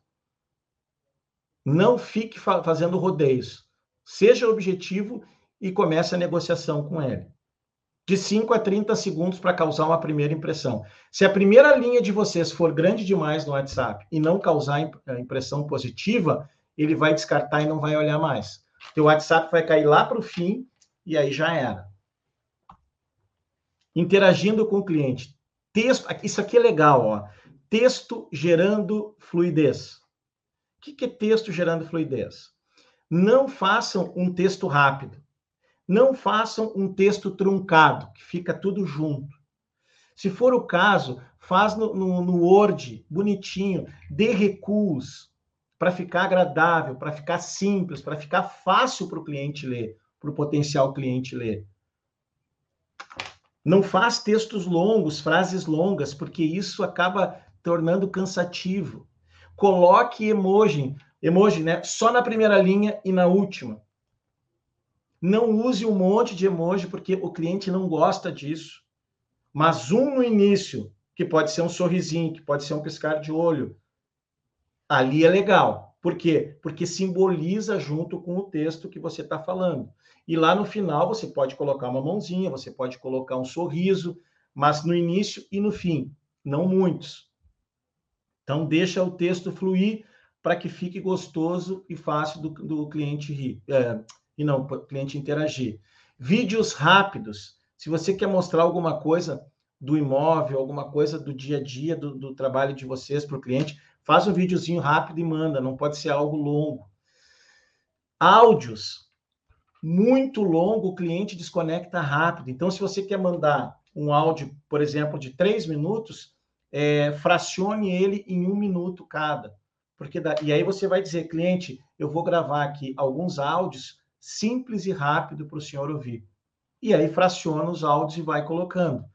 S2: Não fique fazendo rodeios. Seja objetivo e comece a negociação com ele. De 5 a 30 segundos para causar uma primeira impressão. Se a primeira linha de vocês for grande demais no WhatsApp e não causar impressão positiva, ele vai descartar e não vai olhar mais. O WhatsApp vai cair lá para o fim e aí já era. Interagindo com o cliente. Texto, isso aqui é legal, ó. Texto gerando fluidez. O que é texto gerando fluidez? Não façam um texto rápido. Não façam um texto truncado, que fica tudo junto. Se for o caso, faz no, no, no Word, bonitinho, dê recuos para ficar agradável, para ficar simples, para ficar fácil para o cliente ler, para o potencial cliente ler. Não faz textos longos, frases longas, porque isso acaba tornando cansativo. Coloque emoji, emoji, né? Só na primeira linha e na última. Não use um monte de emoji, porque o cliente não gosta disso. Mas um no início, que pode ser um sorrisinho, que pode ser um piscar de olho, ali é legal. Por quê? Porque simboliza junto com o texto que você está falando. E lá no final você pode colocar uma mãozinha, você pode colocar um sorriso, mas no início e no fim, não muitos. Então deixa o texto fluir para que fique gostoso e fácil do, do cliente rir, é, e não cliente interagir. Vídeos rápidos. Se você quer mostrar alguma coisa do imóvel, alguma coisa do dia a dia do, do trabalho de vocês para o cliente, faz um videozinho rápido e manda, não pode ser algo longo. Áudios. Muito longo, o cliente desconecta rápido. Então, se você quer mandar um áudio, por exemplo, de três minutos, é, fracione ele em um minuto cada. Porque da... E aí você vai dizer, cliente, eu vou gravar aqui alguns áudios simples e rápido para o senhor ouvir. E aí fraciona os áudios e vai colocando.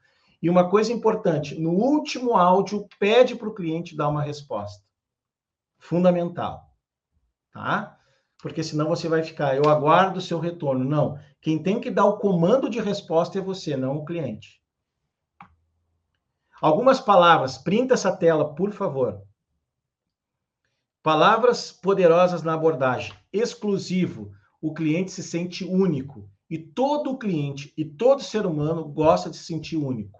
S2: E uma coisa importante, no último áudio, pede para o cliente dar uma resposta. Fundamental. Tá? Porque senão você vai ficar, eu aguardo o seu retorno. Não. Quem tem que dar o comando de resposta é você, não o cliente. Algumas palavras, printa essa tela, por favor. Palavras poderosas na abordagem. Exclusivo o cliente se sente único. E todo cliente e todo ser humano gosta de se sentir único.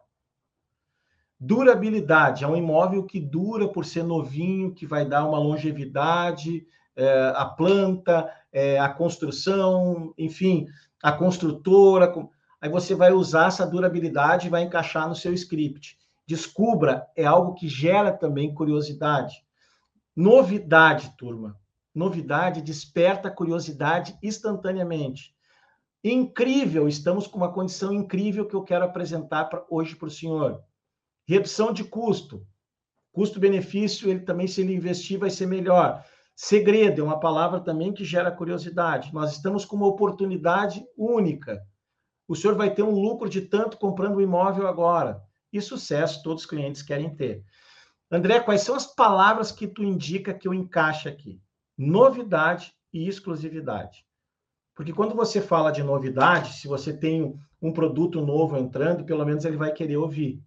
S2: Durabilidade é um imóvel que dura por ser novinho, que vai dar uma longevidade, é, a planta, é, a construção, enfim, a construtora. Aí você vai usar essa durabilidade e vai encaixar no seu script. Descubra é algo que gera também curiosidade. Novidade, turma novidade desperta curiosidade instantaneamente. Incrível, estamos com uma condição incrível que eu quero apresentar pra, hoje para o senhor. Redução de custo. Custo-benefício, ele também, se ele investir, vai ser melhor. Segredo é uma palavra também que gera curiosidade. Nós estamos com uma oportunidade única. O senhor vai ter um lucro de tanto comprando o imóvel agora. E sucesso todos os clientes querem ter. André, quais são as palavras que tu indica que eu encaixe aqui? Novidade e exclusividade. Porque quando você fala de novidade, se você tem um produto novo entrando, pelo menos ele vai querer ouvir.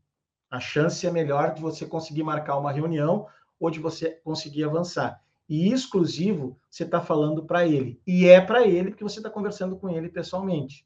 S2: A chance é melhor de você conseguir marcar uma reunião ou de você conseguir avançar. E exclusivo, você está falando para ele. E é para ele porque você está conversando com ele pessoalmente.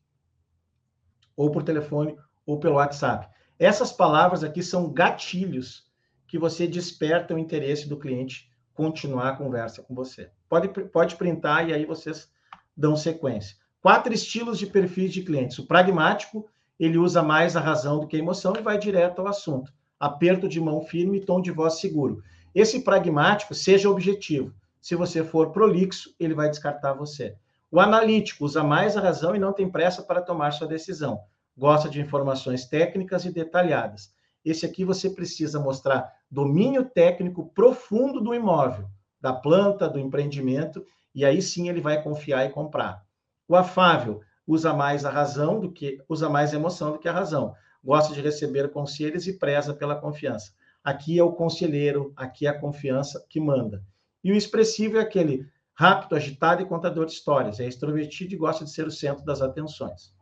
S2: Ou por telefone, ou pelo WhatsApp. Essas palavras aqui são gatilhos que você desperta o interesse do cliente continuar a conversa com você. Pode, pode printar e aí vocês dão sequência. Quatro estilos de perfis de clientes. O pragmático, ele usa mais a razão do que a emoção e vai direto ao assunto. Aperto de mão firme e tom de voz seguro. Esse pragmático, seja objetivo. Se você for prolixo, ele vai descartar você. O analítico usa mais a razão e não tem pressa para tomar sua decisão. Gosta de informações técnicas e detalhadas. Esse aqui você precisa mostrar domínio técnico profundo do imóvel, da planta, do empreendimento, e aí sim ele vai confiar e comprar. O afável usa mais a razão do que usa mais emoção do que a razão. Gosta de receber conselhos e preza pela confiança. Aqui é o conselheiro, aqui é a confiança que manda. E o expressivo é aquele rápido, agitado e contador de histórias. É extrovertido e gosta de ser o centro das atenções.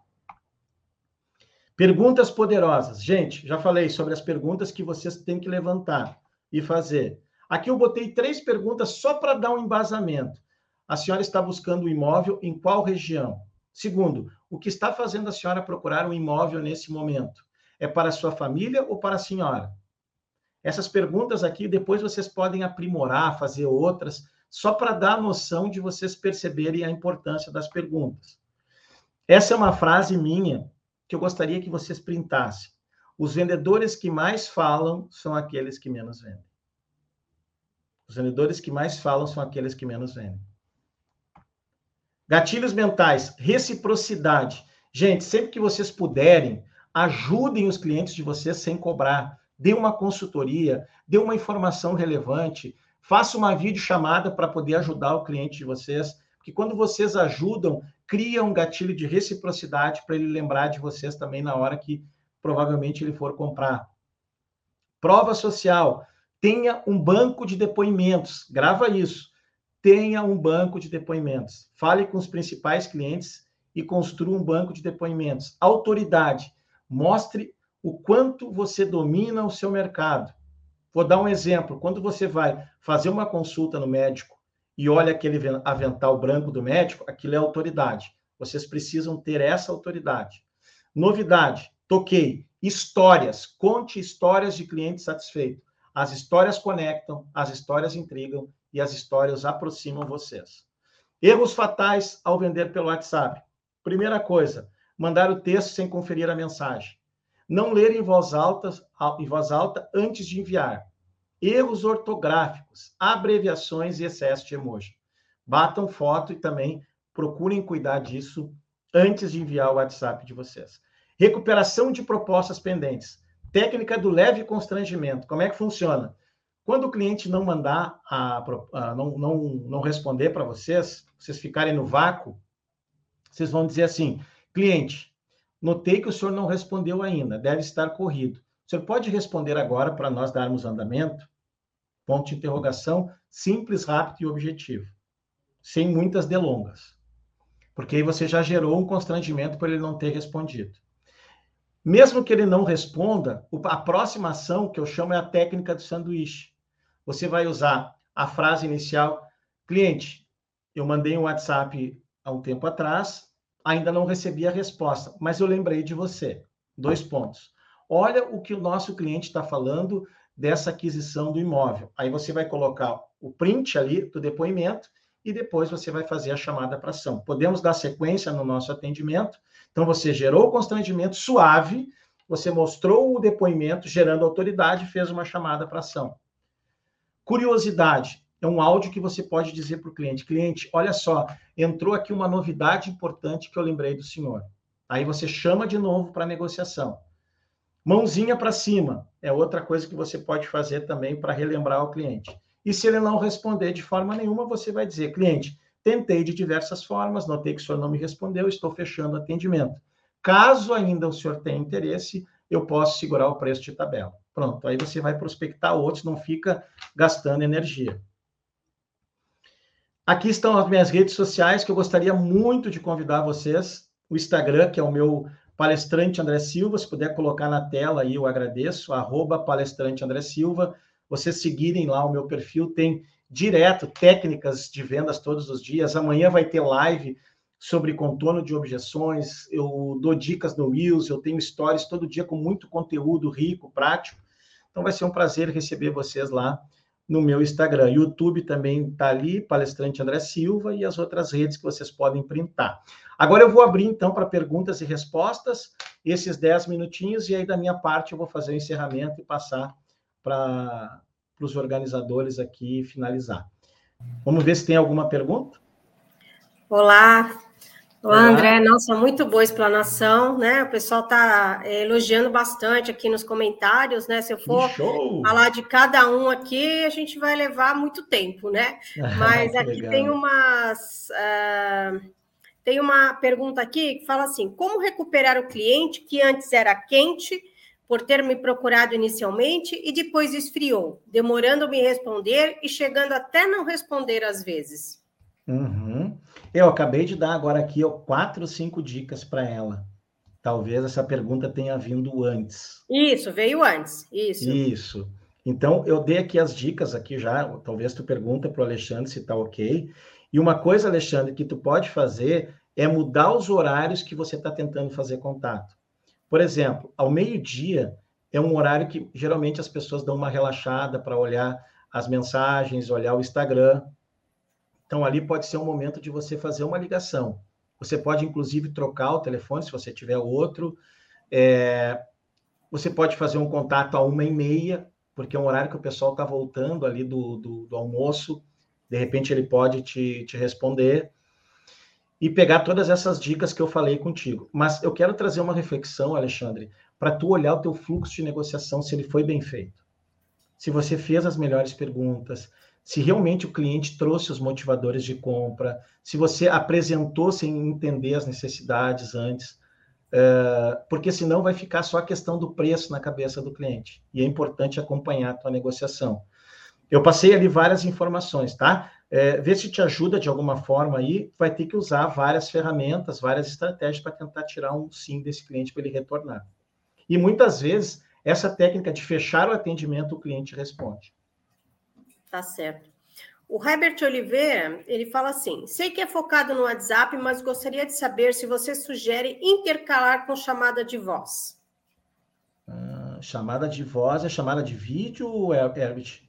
S2: Perguntas poderosas. Gente, já falei sobre as perguntas que vocês têm que levantar e fazer. Aqui eu botei três perguntas só para dar um embasamento. A senhora está buscando um imóvel em qual região? Segundo, o que está fazendo a senhora procurar um imóvel nesse momento? É para sua família ou para a senhora? Essas perguntas aqui depois vocês podem aprimorar, fazer outras, só para dar noção de vocês perceberem a importância das perguntas. Essa é uma frase minha que eu gostaria que vocês printassem. Os vendedores que mais falam são aqueles que menos vendem. Os vendedores que mais falam são aqueles que menos vendem. Gatilhos mentais, reciprocidade. Gente, sempre que vocês puderem, ajudem os clientes de vocês sem cobrar. Dê uma consultoria, dê uma informação relevante, faça uma videochamada para poder ajudar o cliente de vocês. Porque quando vocês ajudam, cria um gatilho de reciprocidade para ele lembrar de vocês também na hora que provavelmente ele for comprar. Prova social. Tenha um banco de depoimentos. Grava isso. Tenha um banco de depoimentos. Fale com os principais clientes e construa um banco de depoimentos. Autoridade. Mostre o quanto você domina o seu mercado. Vou dar um exemplo. Quando você vai fazer uma consulta no médico e olha aquele avental branco do médico, aquilo é autoridade. Vocês precisam ter essa autoridade. Novidade, toquei. Histórias, conte histórias de cliente satisfeito. As histórias conectam, as histórias intrigam e as histórias aproximam vocês. Erros fatais ao vender pelo WhatsApp. Primeira coisa, mandar o texto sem conferir a mensagem. Não ler em voz alta, em voz alta antes de enviar erros ortográficos, abreviações e excesso de emoji. Batam foto e também procurem cuidar disso antes de enviar o WhatsApp de vocês. Recuperação de propostas pendentes. Técnica do leve constrangimento. Como é que funciona? Quando o cliente não mandar, a, a não, não, não responder para vocês, vocês ficarem no vácuo, vocês vão dizer assim: cliente, notei que o senhor não respondeu ainda, deve estar corrido. O senhor pode responder agora para nós darmos andamento? Ponto de interrogação, simples, rápido e objetivo, sem muitas delongas. Porque aí você já gerou um constrangimento por ele não ter respondido. Mesmo que ele não responda, a próxima ação que eu chamo é a técnica do sanduíche. Você vai usar a frase inicial: cliente, eu mandei um WhatsApp há um tempo atrás, ainda não recebi a resposta, mas eu lembrei de você. Dois pontos. Olha o que o nosso cliente está falando dessa aquisição do imóvel. Aí você vai colocar o print ali do depoimento e depois você vai fazer a chamada para ação. Podemos dar sequência no nosso atendimento. Então você gerou o constrangimento suave, você mostrou o depoimento gerando autoridade, fez uma chamada para ação. Curiosidade é um áudio que você pode dizer para o cliente: cliente, olha só, entrou aqui uma novidade importante que eu lembrei do senhor. Aí você chama de novo para negociação. Mãozinha para cima é outra coisa que você pode fazer também para relembrar o cliente. E se ele não responder de forma nenhuma, você vai dizer, cliente, tentei de diversas formas, notei que o senhor não me respondeu, estou fechando o atendimento. Caso ainda o senhor tenha interesse, eu posso segurar o preço de tabela. Pronto, aí você vai prospectar outros, não fica gastando energia. Aqui estão as minhas redes sociais que eu gostaria muito de convidar vocês. O Instagram, que é o meu palestrante André Silva, se puder colocar na tela aí, eu agradeço, arroba palestrante André Silva. Vocês seguirem lá o meu perfil, tem direto técnicas de vendas todos os dias. Amanhã vai ter live sobre contorno de objeções, eu dou dicas no Wheels, eu tenho stories todo dia com muito conteúdo rico, prático. Então vai ser um prazer receber vocês lá no meu Instagram. YouTube também está ali, palestrante André Silva, e as outras redes que vocês podem printar. Agora eu vou abrir então para perguntas e respostas, esses 10 minutinhos, e aí da minha parte eu vou fazer o encerramento e passar para os organizadores aqui finalizar. Vamos ver se tem alguma pergunta?
S3: Olá, Olá, André. Nossa, muito boa explanação, né? O pessoal está é, elogiando bastante aqui nos comentários, né? Se eu for falar de cada um aqui, a gente vai levar muito tempo, né? Mas aqui legal. tem umas. Uh, tem uma pergunta aqui que fala assim: como recuperar o cliente que antes era quente por ter me procurado inicialmente e depois esfriou, demorando me responder e chegando até não responder às vezes?
S2: Uhum. Eu acabei de dar agora aqui ó, quatro, cinco dicas para ela. Talvez essa pergunta tenha vindo antes.
S3: Isso, veio antes. Isso.
S2: Isso. Então, eu dei aqui as dicas aqui já. Talvez tu pergunta para o Alexandre se está ok. E uma coisa, Alexandre, que tu pode fazer é mudar os horários que você está tentando fazer contato. Por exemplo, ao meio-dia é um horário que geralmente as pessoas dão uma relaxada para olhar as mensagens, olhar o Instagram. Então, ali pode ser um momento de você fazer uma ligação. Você pode, inclusive, trocar o telefone, se você tiver outro. É... Você pode fazer um contato a uma e meia, porque é um horário que o pessoal está voltando ali do, do, do, almoço. De repente, ele pode te, te responder. E pegar todas essas dicas que eu falei contigo. Mas eu quero trazer uma reflexão, Alexandre, para tu olhar o teu fluxo de negociação, se ele foi bem feito. Se você fez as melhores perguntas, se realmente o cliente trouxe os motivadores de compra, se você apresentou sem entender as necessidades antes, é, porque senão vai ficar só a questão do preço na cabeça do cliente. E é importante acompanhar a tua negociação. Eu passei ali várias informações, tá? É, vê se te ajuda de alguma forma aí, vai ter que usar várias ferramentas, várias estratégias para tentar tirar um sim desse cliente para ele retornar. E muitas vezes, essa técnica de fechar o atendimento, o cliente responde.
S3: Tá certo. O Herbert Oliveira, ele fala assim: sei que é focado no WhatsApp, mas gostaria de saber se você sugere intercalar com chamada de voz.
S2: Ah, chamada de voz é chamada de vídeo, Herbert?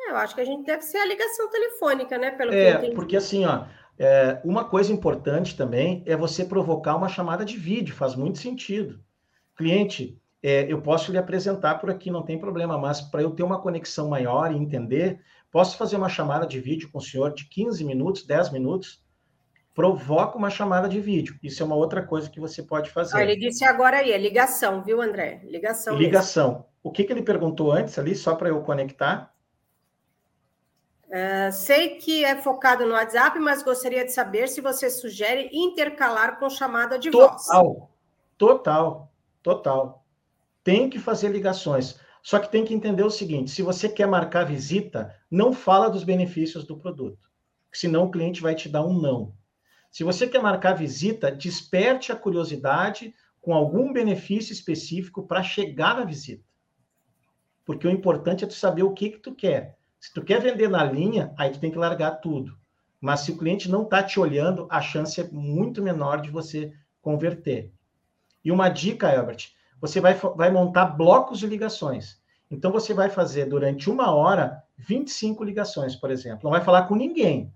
S3: É, eu acho que a gente deve ser a ligação telefônica, né? Pelo
S2: é, porque assim, ó, é, uma coisa importante também é você provocar uma chamada de vídeo, faz muito sentido. Cliente, é, eu posso lhe apresentar por aqui, não tem problema, mas para eu ter uma conexão maior e entender, posso fazer uma chamada de vídeo com o senhor de 15 minutos, 10 minutos, provoca uma chamada de vídeo. Isso é uma outra coisa que você pode fazer. Ah,
S3: ele disse agora aí, é ligação, viu, André? Ligação.
S2: Ligação. Mesmo. O que, que ele perguntou antes ali, só para eu conectar?
S3: Uh, sei que é focado no WhatsApp, mas gostaria de saber se você sugere intercalar com chamada de
S2: total,
S3: voz.
S2: Total, total, total tem que fazer ligações. Só que tem que entender o seguinte: se você quer marcar visita, não fala dos benefícios do produto, senão o cliente vai te dar um não. Se você quer marcar visita, desperte a curiosidade com algum benefício específico para chegar na visita. Porque o importante é tu saber o que que tu quer. Se tu quer vender na linha, aí tu tem que largar tudo. Mas se o cliente não está te olhando, a chance é muito menor de você converter. E uma dica, Albert, você vai, vai montar blocos de ligações. Então, você vai fazer durante uma hora 25 ligações, por exemplo. Não vai falar com ninguém.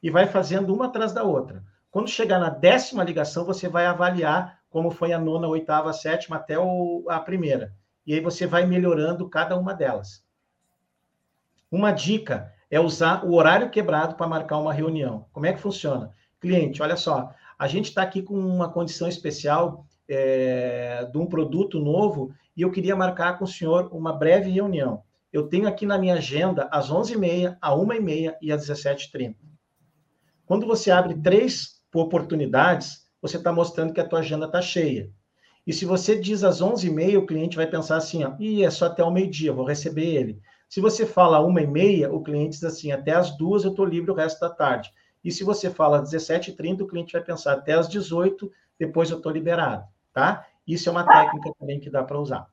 S2: E vai fazendo uma atrás da outra. Quando chegar na décima ligação, você vai avaliar como foi a nona, oitava, sétima até o, a primeira. E aí você vai melhorando cada uma delas. Uma dica é usar o horário quebrado para marcar uma reunião. Como é que funciona? Cliente, olha só, a gente está aqui com uma condição especial é, de um produto novo e eu queria marcar com o senhor uma breve reunião. eu tenho aqui na minha agenda às 11h30, às 1h30 e às 17h30. Quando você abre três oportunidades, você está mostrando que a tua agenda está cheia. E se você diz às 11h30, o cliente vai pensar assim, Ih, é só até o meio-dia, vou receber ele. Se você fala uma e meia, o cliente diz assim, até às duas eu estou livre o resto da tarde. E se você fala às 17h30, o cliente vai pensar até às 18 depois eu estou liberado, tá? Isso é uma técnica também que dá para usar.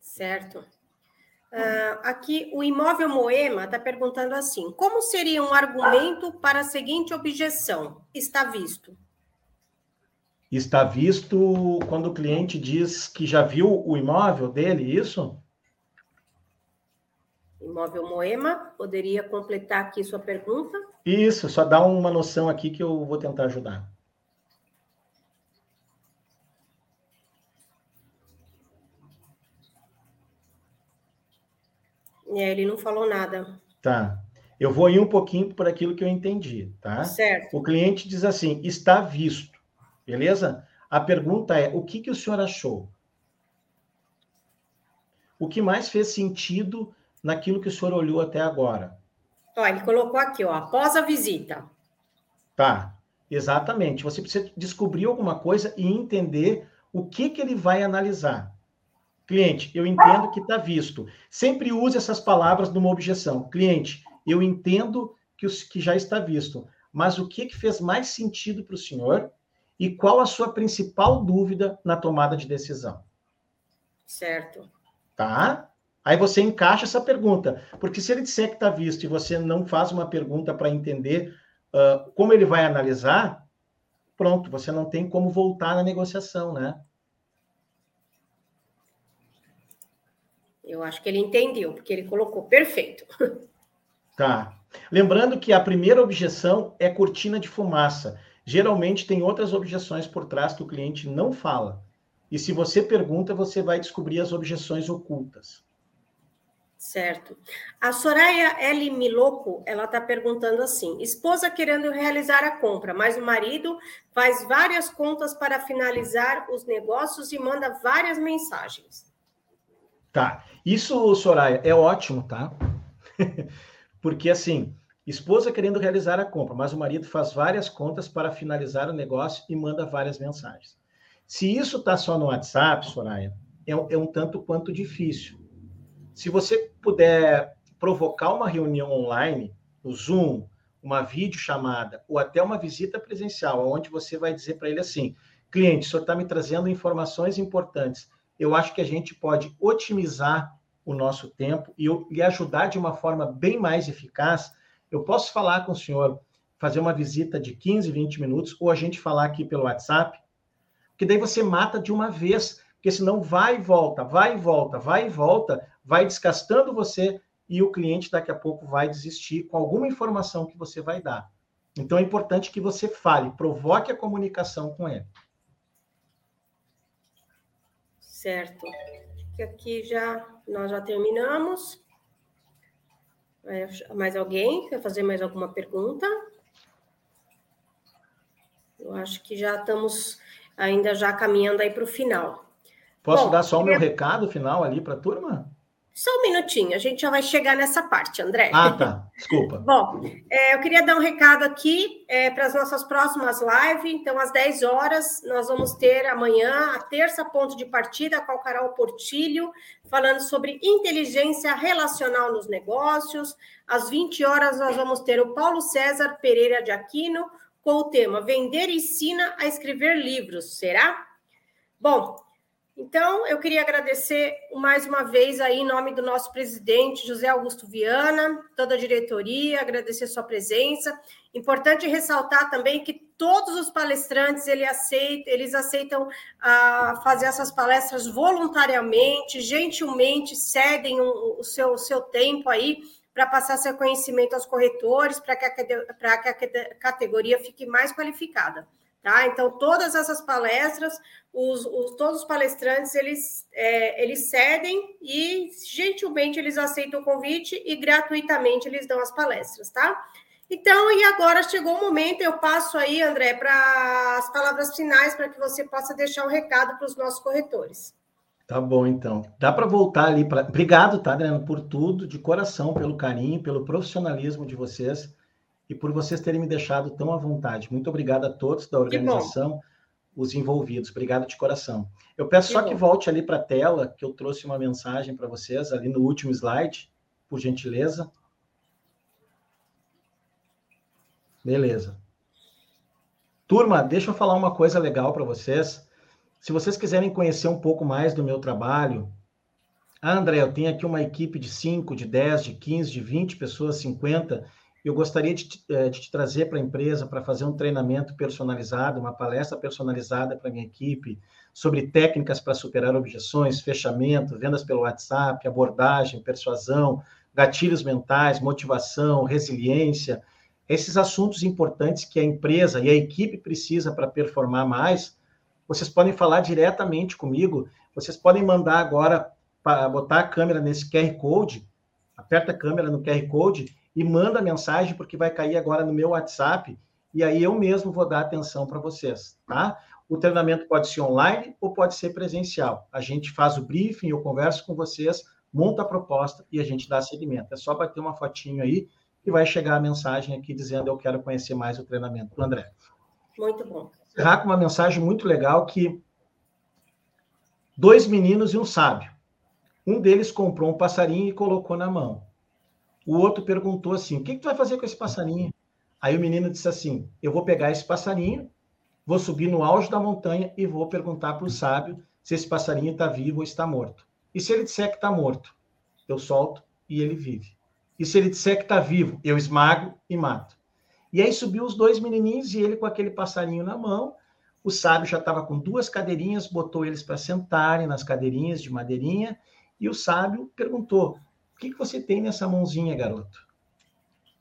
S3: Certo. Uh, aqui, o Imóvel Moema está perguntando assim: como seria um argumento para a seguinte objeção? Está visto.
S2: Está visto quando o cliente diz que já viu o imóvel dele, isso?
S3: Imóvel Moema, poderia completar aqui sua pergunta?
S2: Isso, só dá uma noção aqui que eu vou tentar ajudar.
S3: É, ele não falou nada.
S2: Tá. Eu vou ir um pouquinho por aquilo que eu entendi, tá?
S3: Certo.
S2: O cliente diz assim: está visto, beleza? A pergunta é: o que, que o senhor achou? O que mais fez sentido naquilo que o senhor olhou até agora?
S3: Ó, ele colocou aqui, ó, após a visita.
S2: Tá, exatamente. Você precisa descobrir alguma coisa e entender o que, que ele vai analisar. Cliente, eu entendo que está visto. Sempre use essas palavras numa objeção. Cliente, eu entendo que, os, que já está visto, mas o que, que fez mais sentido para o senhor e qual a sua principal dúvida na tomada de decisão?
S3: Certo.
S2: Tá? Aí você encaixa essa pergunta, porque se ele disser que está visto e você não faz uma pergunta para entender uh, como ele vai analisar, pronto, você não tem como voltar na negociação, né?
S3: Eu acho que ele entendeu, porque ele colocou perfeito.
S2: Tá. Lembrando que a primeira objeção é cortina de fumaça. Geralmente tem outras objeções por trás que o cliente não fala. E se você pergunta, você vai descobrir as objeções ocultas.
S3: Certo. A Soraya L. Miloco, ela está perguntando assim: esposa querendo realizar a compra, mas o marido faz várias contas para finalizar os negócios e manda várias mensagens.
S2: Tá. Isso, Soraya, é ótimo, tá? Porque assim, esposa querendo realizar a compra, mas o marido faz várias contas para finalizar o negócio e manda várias mensagens. Se isso está só no WhatsApp, Soraya, é, é um tanto quanto difícil. Se você puder provocar uma reunião online, no Zoom, uma videochamada ou até uma visita presencial, onde você vai dizer para ele assim: cliente, o senhor está me trazendo informações importantes eu acho que a gente pode otimizar o nosso tempo e, e ajudar de uma forma bem mais eficaz. Eu posso falar com o senhor, fazer uma visita de 15, 20 minutos, ou a gente falar aqui pelo WhatsApp, que daí você mata de uma vez, porque senão vai e volta, vai e volta, vai e volta, vai desgastando você e o cliente daqui a pouco vai desistir com alguma informação que você vai dar. Então é importante que você fale, provoque a comunicação com ele.
S3: Certo. Que aqui já nós já terminamos. É, mais alguém quer fazer mais alguma pergunta? Eu acho que já estamos ainda já caminhando aí para o final.
S2: Posso Bom, dar só o meu recado final ali para a turma?
S3: Só um minutinho, a gente já vai chegar nessa parte, André.
S2: Ah, tá. Desculpa.
S3: Bom, é, eu queria dar um recado aqui é, para as nossas próximas lives. Então, às 10 horas, nós vamos ter amanhã a terça ponto de partida com o Carol Portilho, falando sobre inteligência relacional nos negócios. Às 20 horas, nós vamos ter o Paulo César Pereira de Aquino com o tema Vender ensina a escrever livros. Será? Bom, então, eu queria agradecer mais uma vez aí, em nome do nosso presidente José Augusto Viana, toda a diretoria, agradecer sua presença. Importante ressaltar também que todos os palestrantes eles aceitam, eles aceitam ah, fazer essas palestras voluntariamente, gentilmente cedem o, o seu, o seu tempo aí para passar seu conhecimento aos corretores, para que, a, que a categoria fique mais qualificada. Tá? Então, todas essas palestras, os, os todos os palestrantes, eles, é, eles cedem e, gentilmente, eles aceitam o convite e gratuitamente eles dão as palestras, tá? Então, e agora chegou o momento, eu passo aí, André, para as palavras finais, para que você possa deixar um recado para os nossos corretores.
S2: Tá bom, então. Dá para voltar ali para. Obrigado, tá, Adriano, por tudo, de coração, pelo carinho, pelo profissionalismo de vocês e por vocês terem me deixado tão à vontade. Muito obrigado a todos da organização, os envolvidos. Obrigado de coração. Eu peço que só bom. que volte ali para a tela, que eu trouxe uma mensagem para vocês ali no último slide, por gentileza. Beleza. Turma, deixa eu falar uma coisa legal para vocês. Se vocês quiserem conhecer um pouco mais do meu trabalho, ah, André, eu tenho aqui uma equipe de 5, de 10, de 15, de 20 pessoas, 50. Eu gostaria de te, eh, de te trazer para a empresa para fazer um treinamento personalizado, uma palestra personalizada para a minha equipe sobre técnicas para superar objeções, fechamento, vendas pelo WhatsApp, abordagem, persuasão, gatilhos mentais, motivação, resiliência. Esses assuntos importantes que a empresa e a equipe precisa para performar mais vocês podem falar diretamente comigo. Vocês podem mandar agora, botar a câmera nesse QR Code, aperta a câmera no QR Code e manda a mensagem, porque vai cair agora no meu WhatsApp, e aí eu mesmo vou dar atenção para vocês, tá? O treinamento pode ser online ou pode ser presencial. A gente faz o briefing, eu converso com vocês, monta a proposta e a gente dá seguimento. É só bater uma fotinho aí e vai chegar a mensagem aqui dizendo eu quero conhecer mais o treinamento do André.
S3: Muito bom
S2: encerrar com uma mensagem muito legal que dois meninos e um sábio. Um deles comprou um passarinho e colocou na mão. O outro perguntou assim: "O que, que tu vai fazer com esse passarinho?" Aí o menino disse assim: "Eu vou pegar esse passarinho, vou subir no auge da montanha e vou perguntar para o sábio se esse passarinho está vivo ou está morto. E se ele disser que está morto, eu solto e ele vive. E se ele disser que está vivo, eu esmago e mato. E aí subiu os dois menininhos e ele com aquele passarinho na mão. O sábio já estava com duas cadeirinhas, botou eles para sentarem nas cadeirinhas de madeirinha. E o sábio perguntou: O que, que você tem nessa mãozinha, garoto?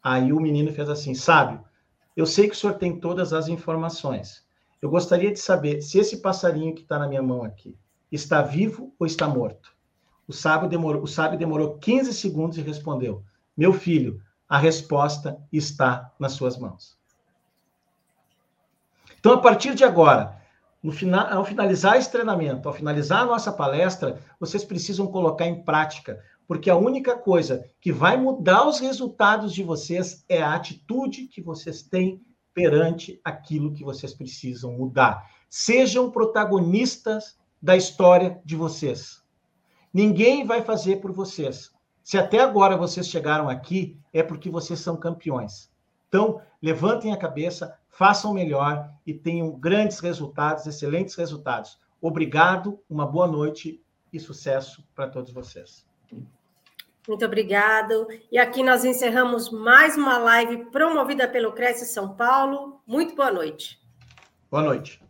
S2: Aí o menino fez assim: Sábio, eu sei que o senhor tem todas as informações. Eu gostaria de saber se esse passarinho que está na minha mão aqui está vivo ou está morto. O sábio demorou, o sábio demorou 15 segundos e respondeu: Meu filho, a resposta está nas suas mãos. Então, a partir de agora, final, ao finalizar esse treinamento, ao finalizar a nossa palestra, vocês precisam colocar em prática, porque a única coisa que vai mudar os resultados de vocês é a atitude que vocês têm perante aquilo que vocês precisam mudar. Sejam protagonistas da história de vocês. Ninguém vai fazer por vocês. Se até agora vocês chegaram aqui, é porque vocês são campeões. Então, levantem a cabeça, façam melhor e tenham grandes resultados, excelentes resultados. Obrigado, uma boa noite e sucesso para todos vocês.
S3: Muito obrigado. E aqui nós encerramos mais uma live promovida pelo Cresce São Paulo. Muito boa noite.
S2: Boa noite.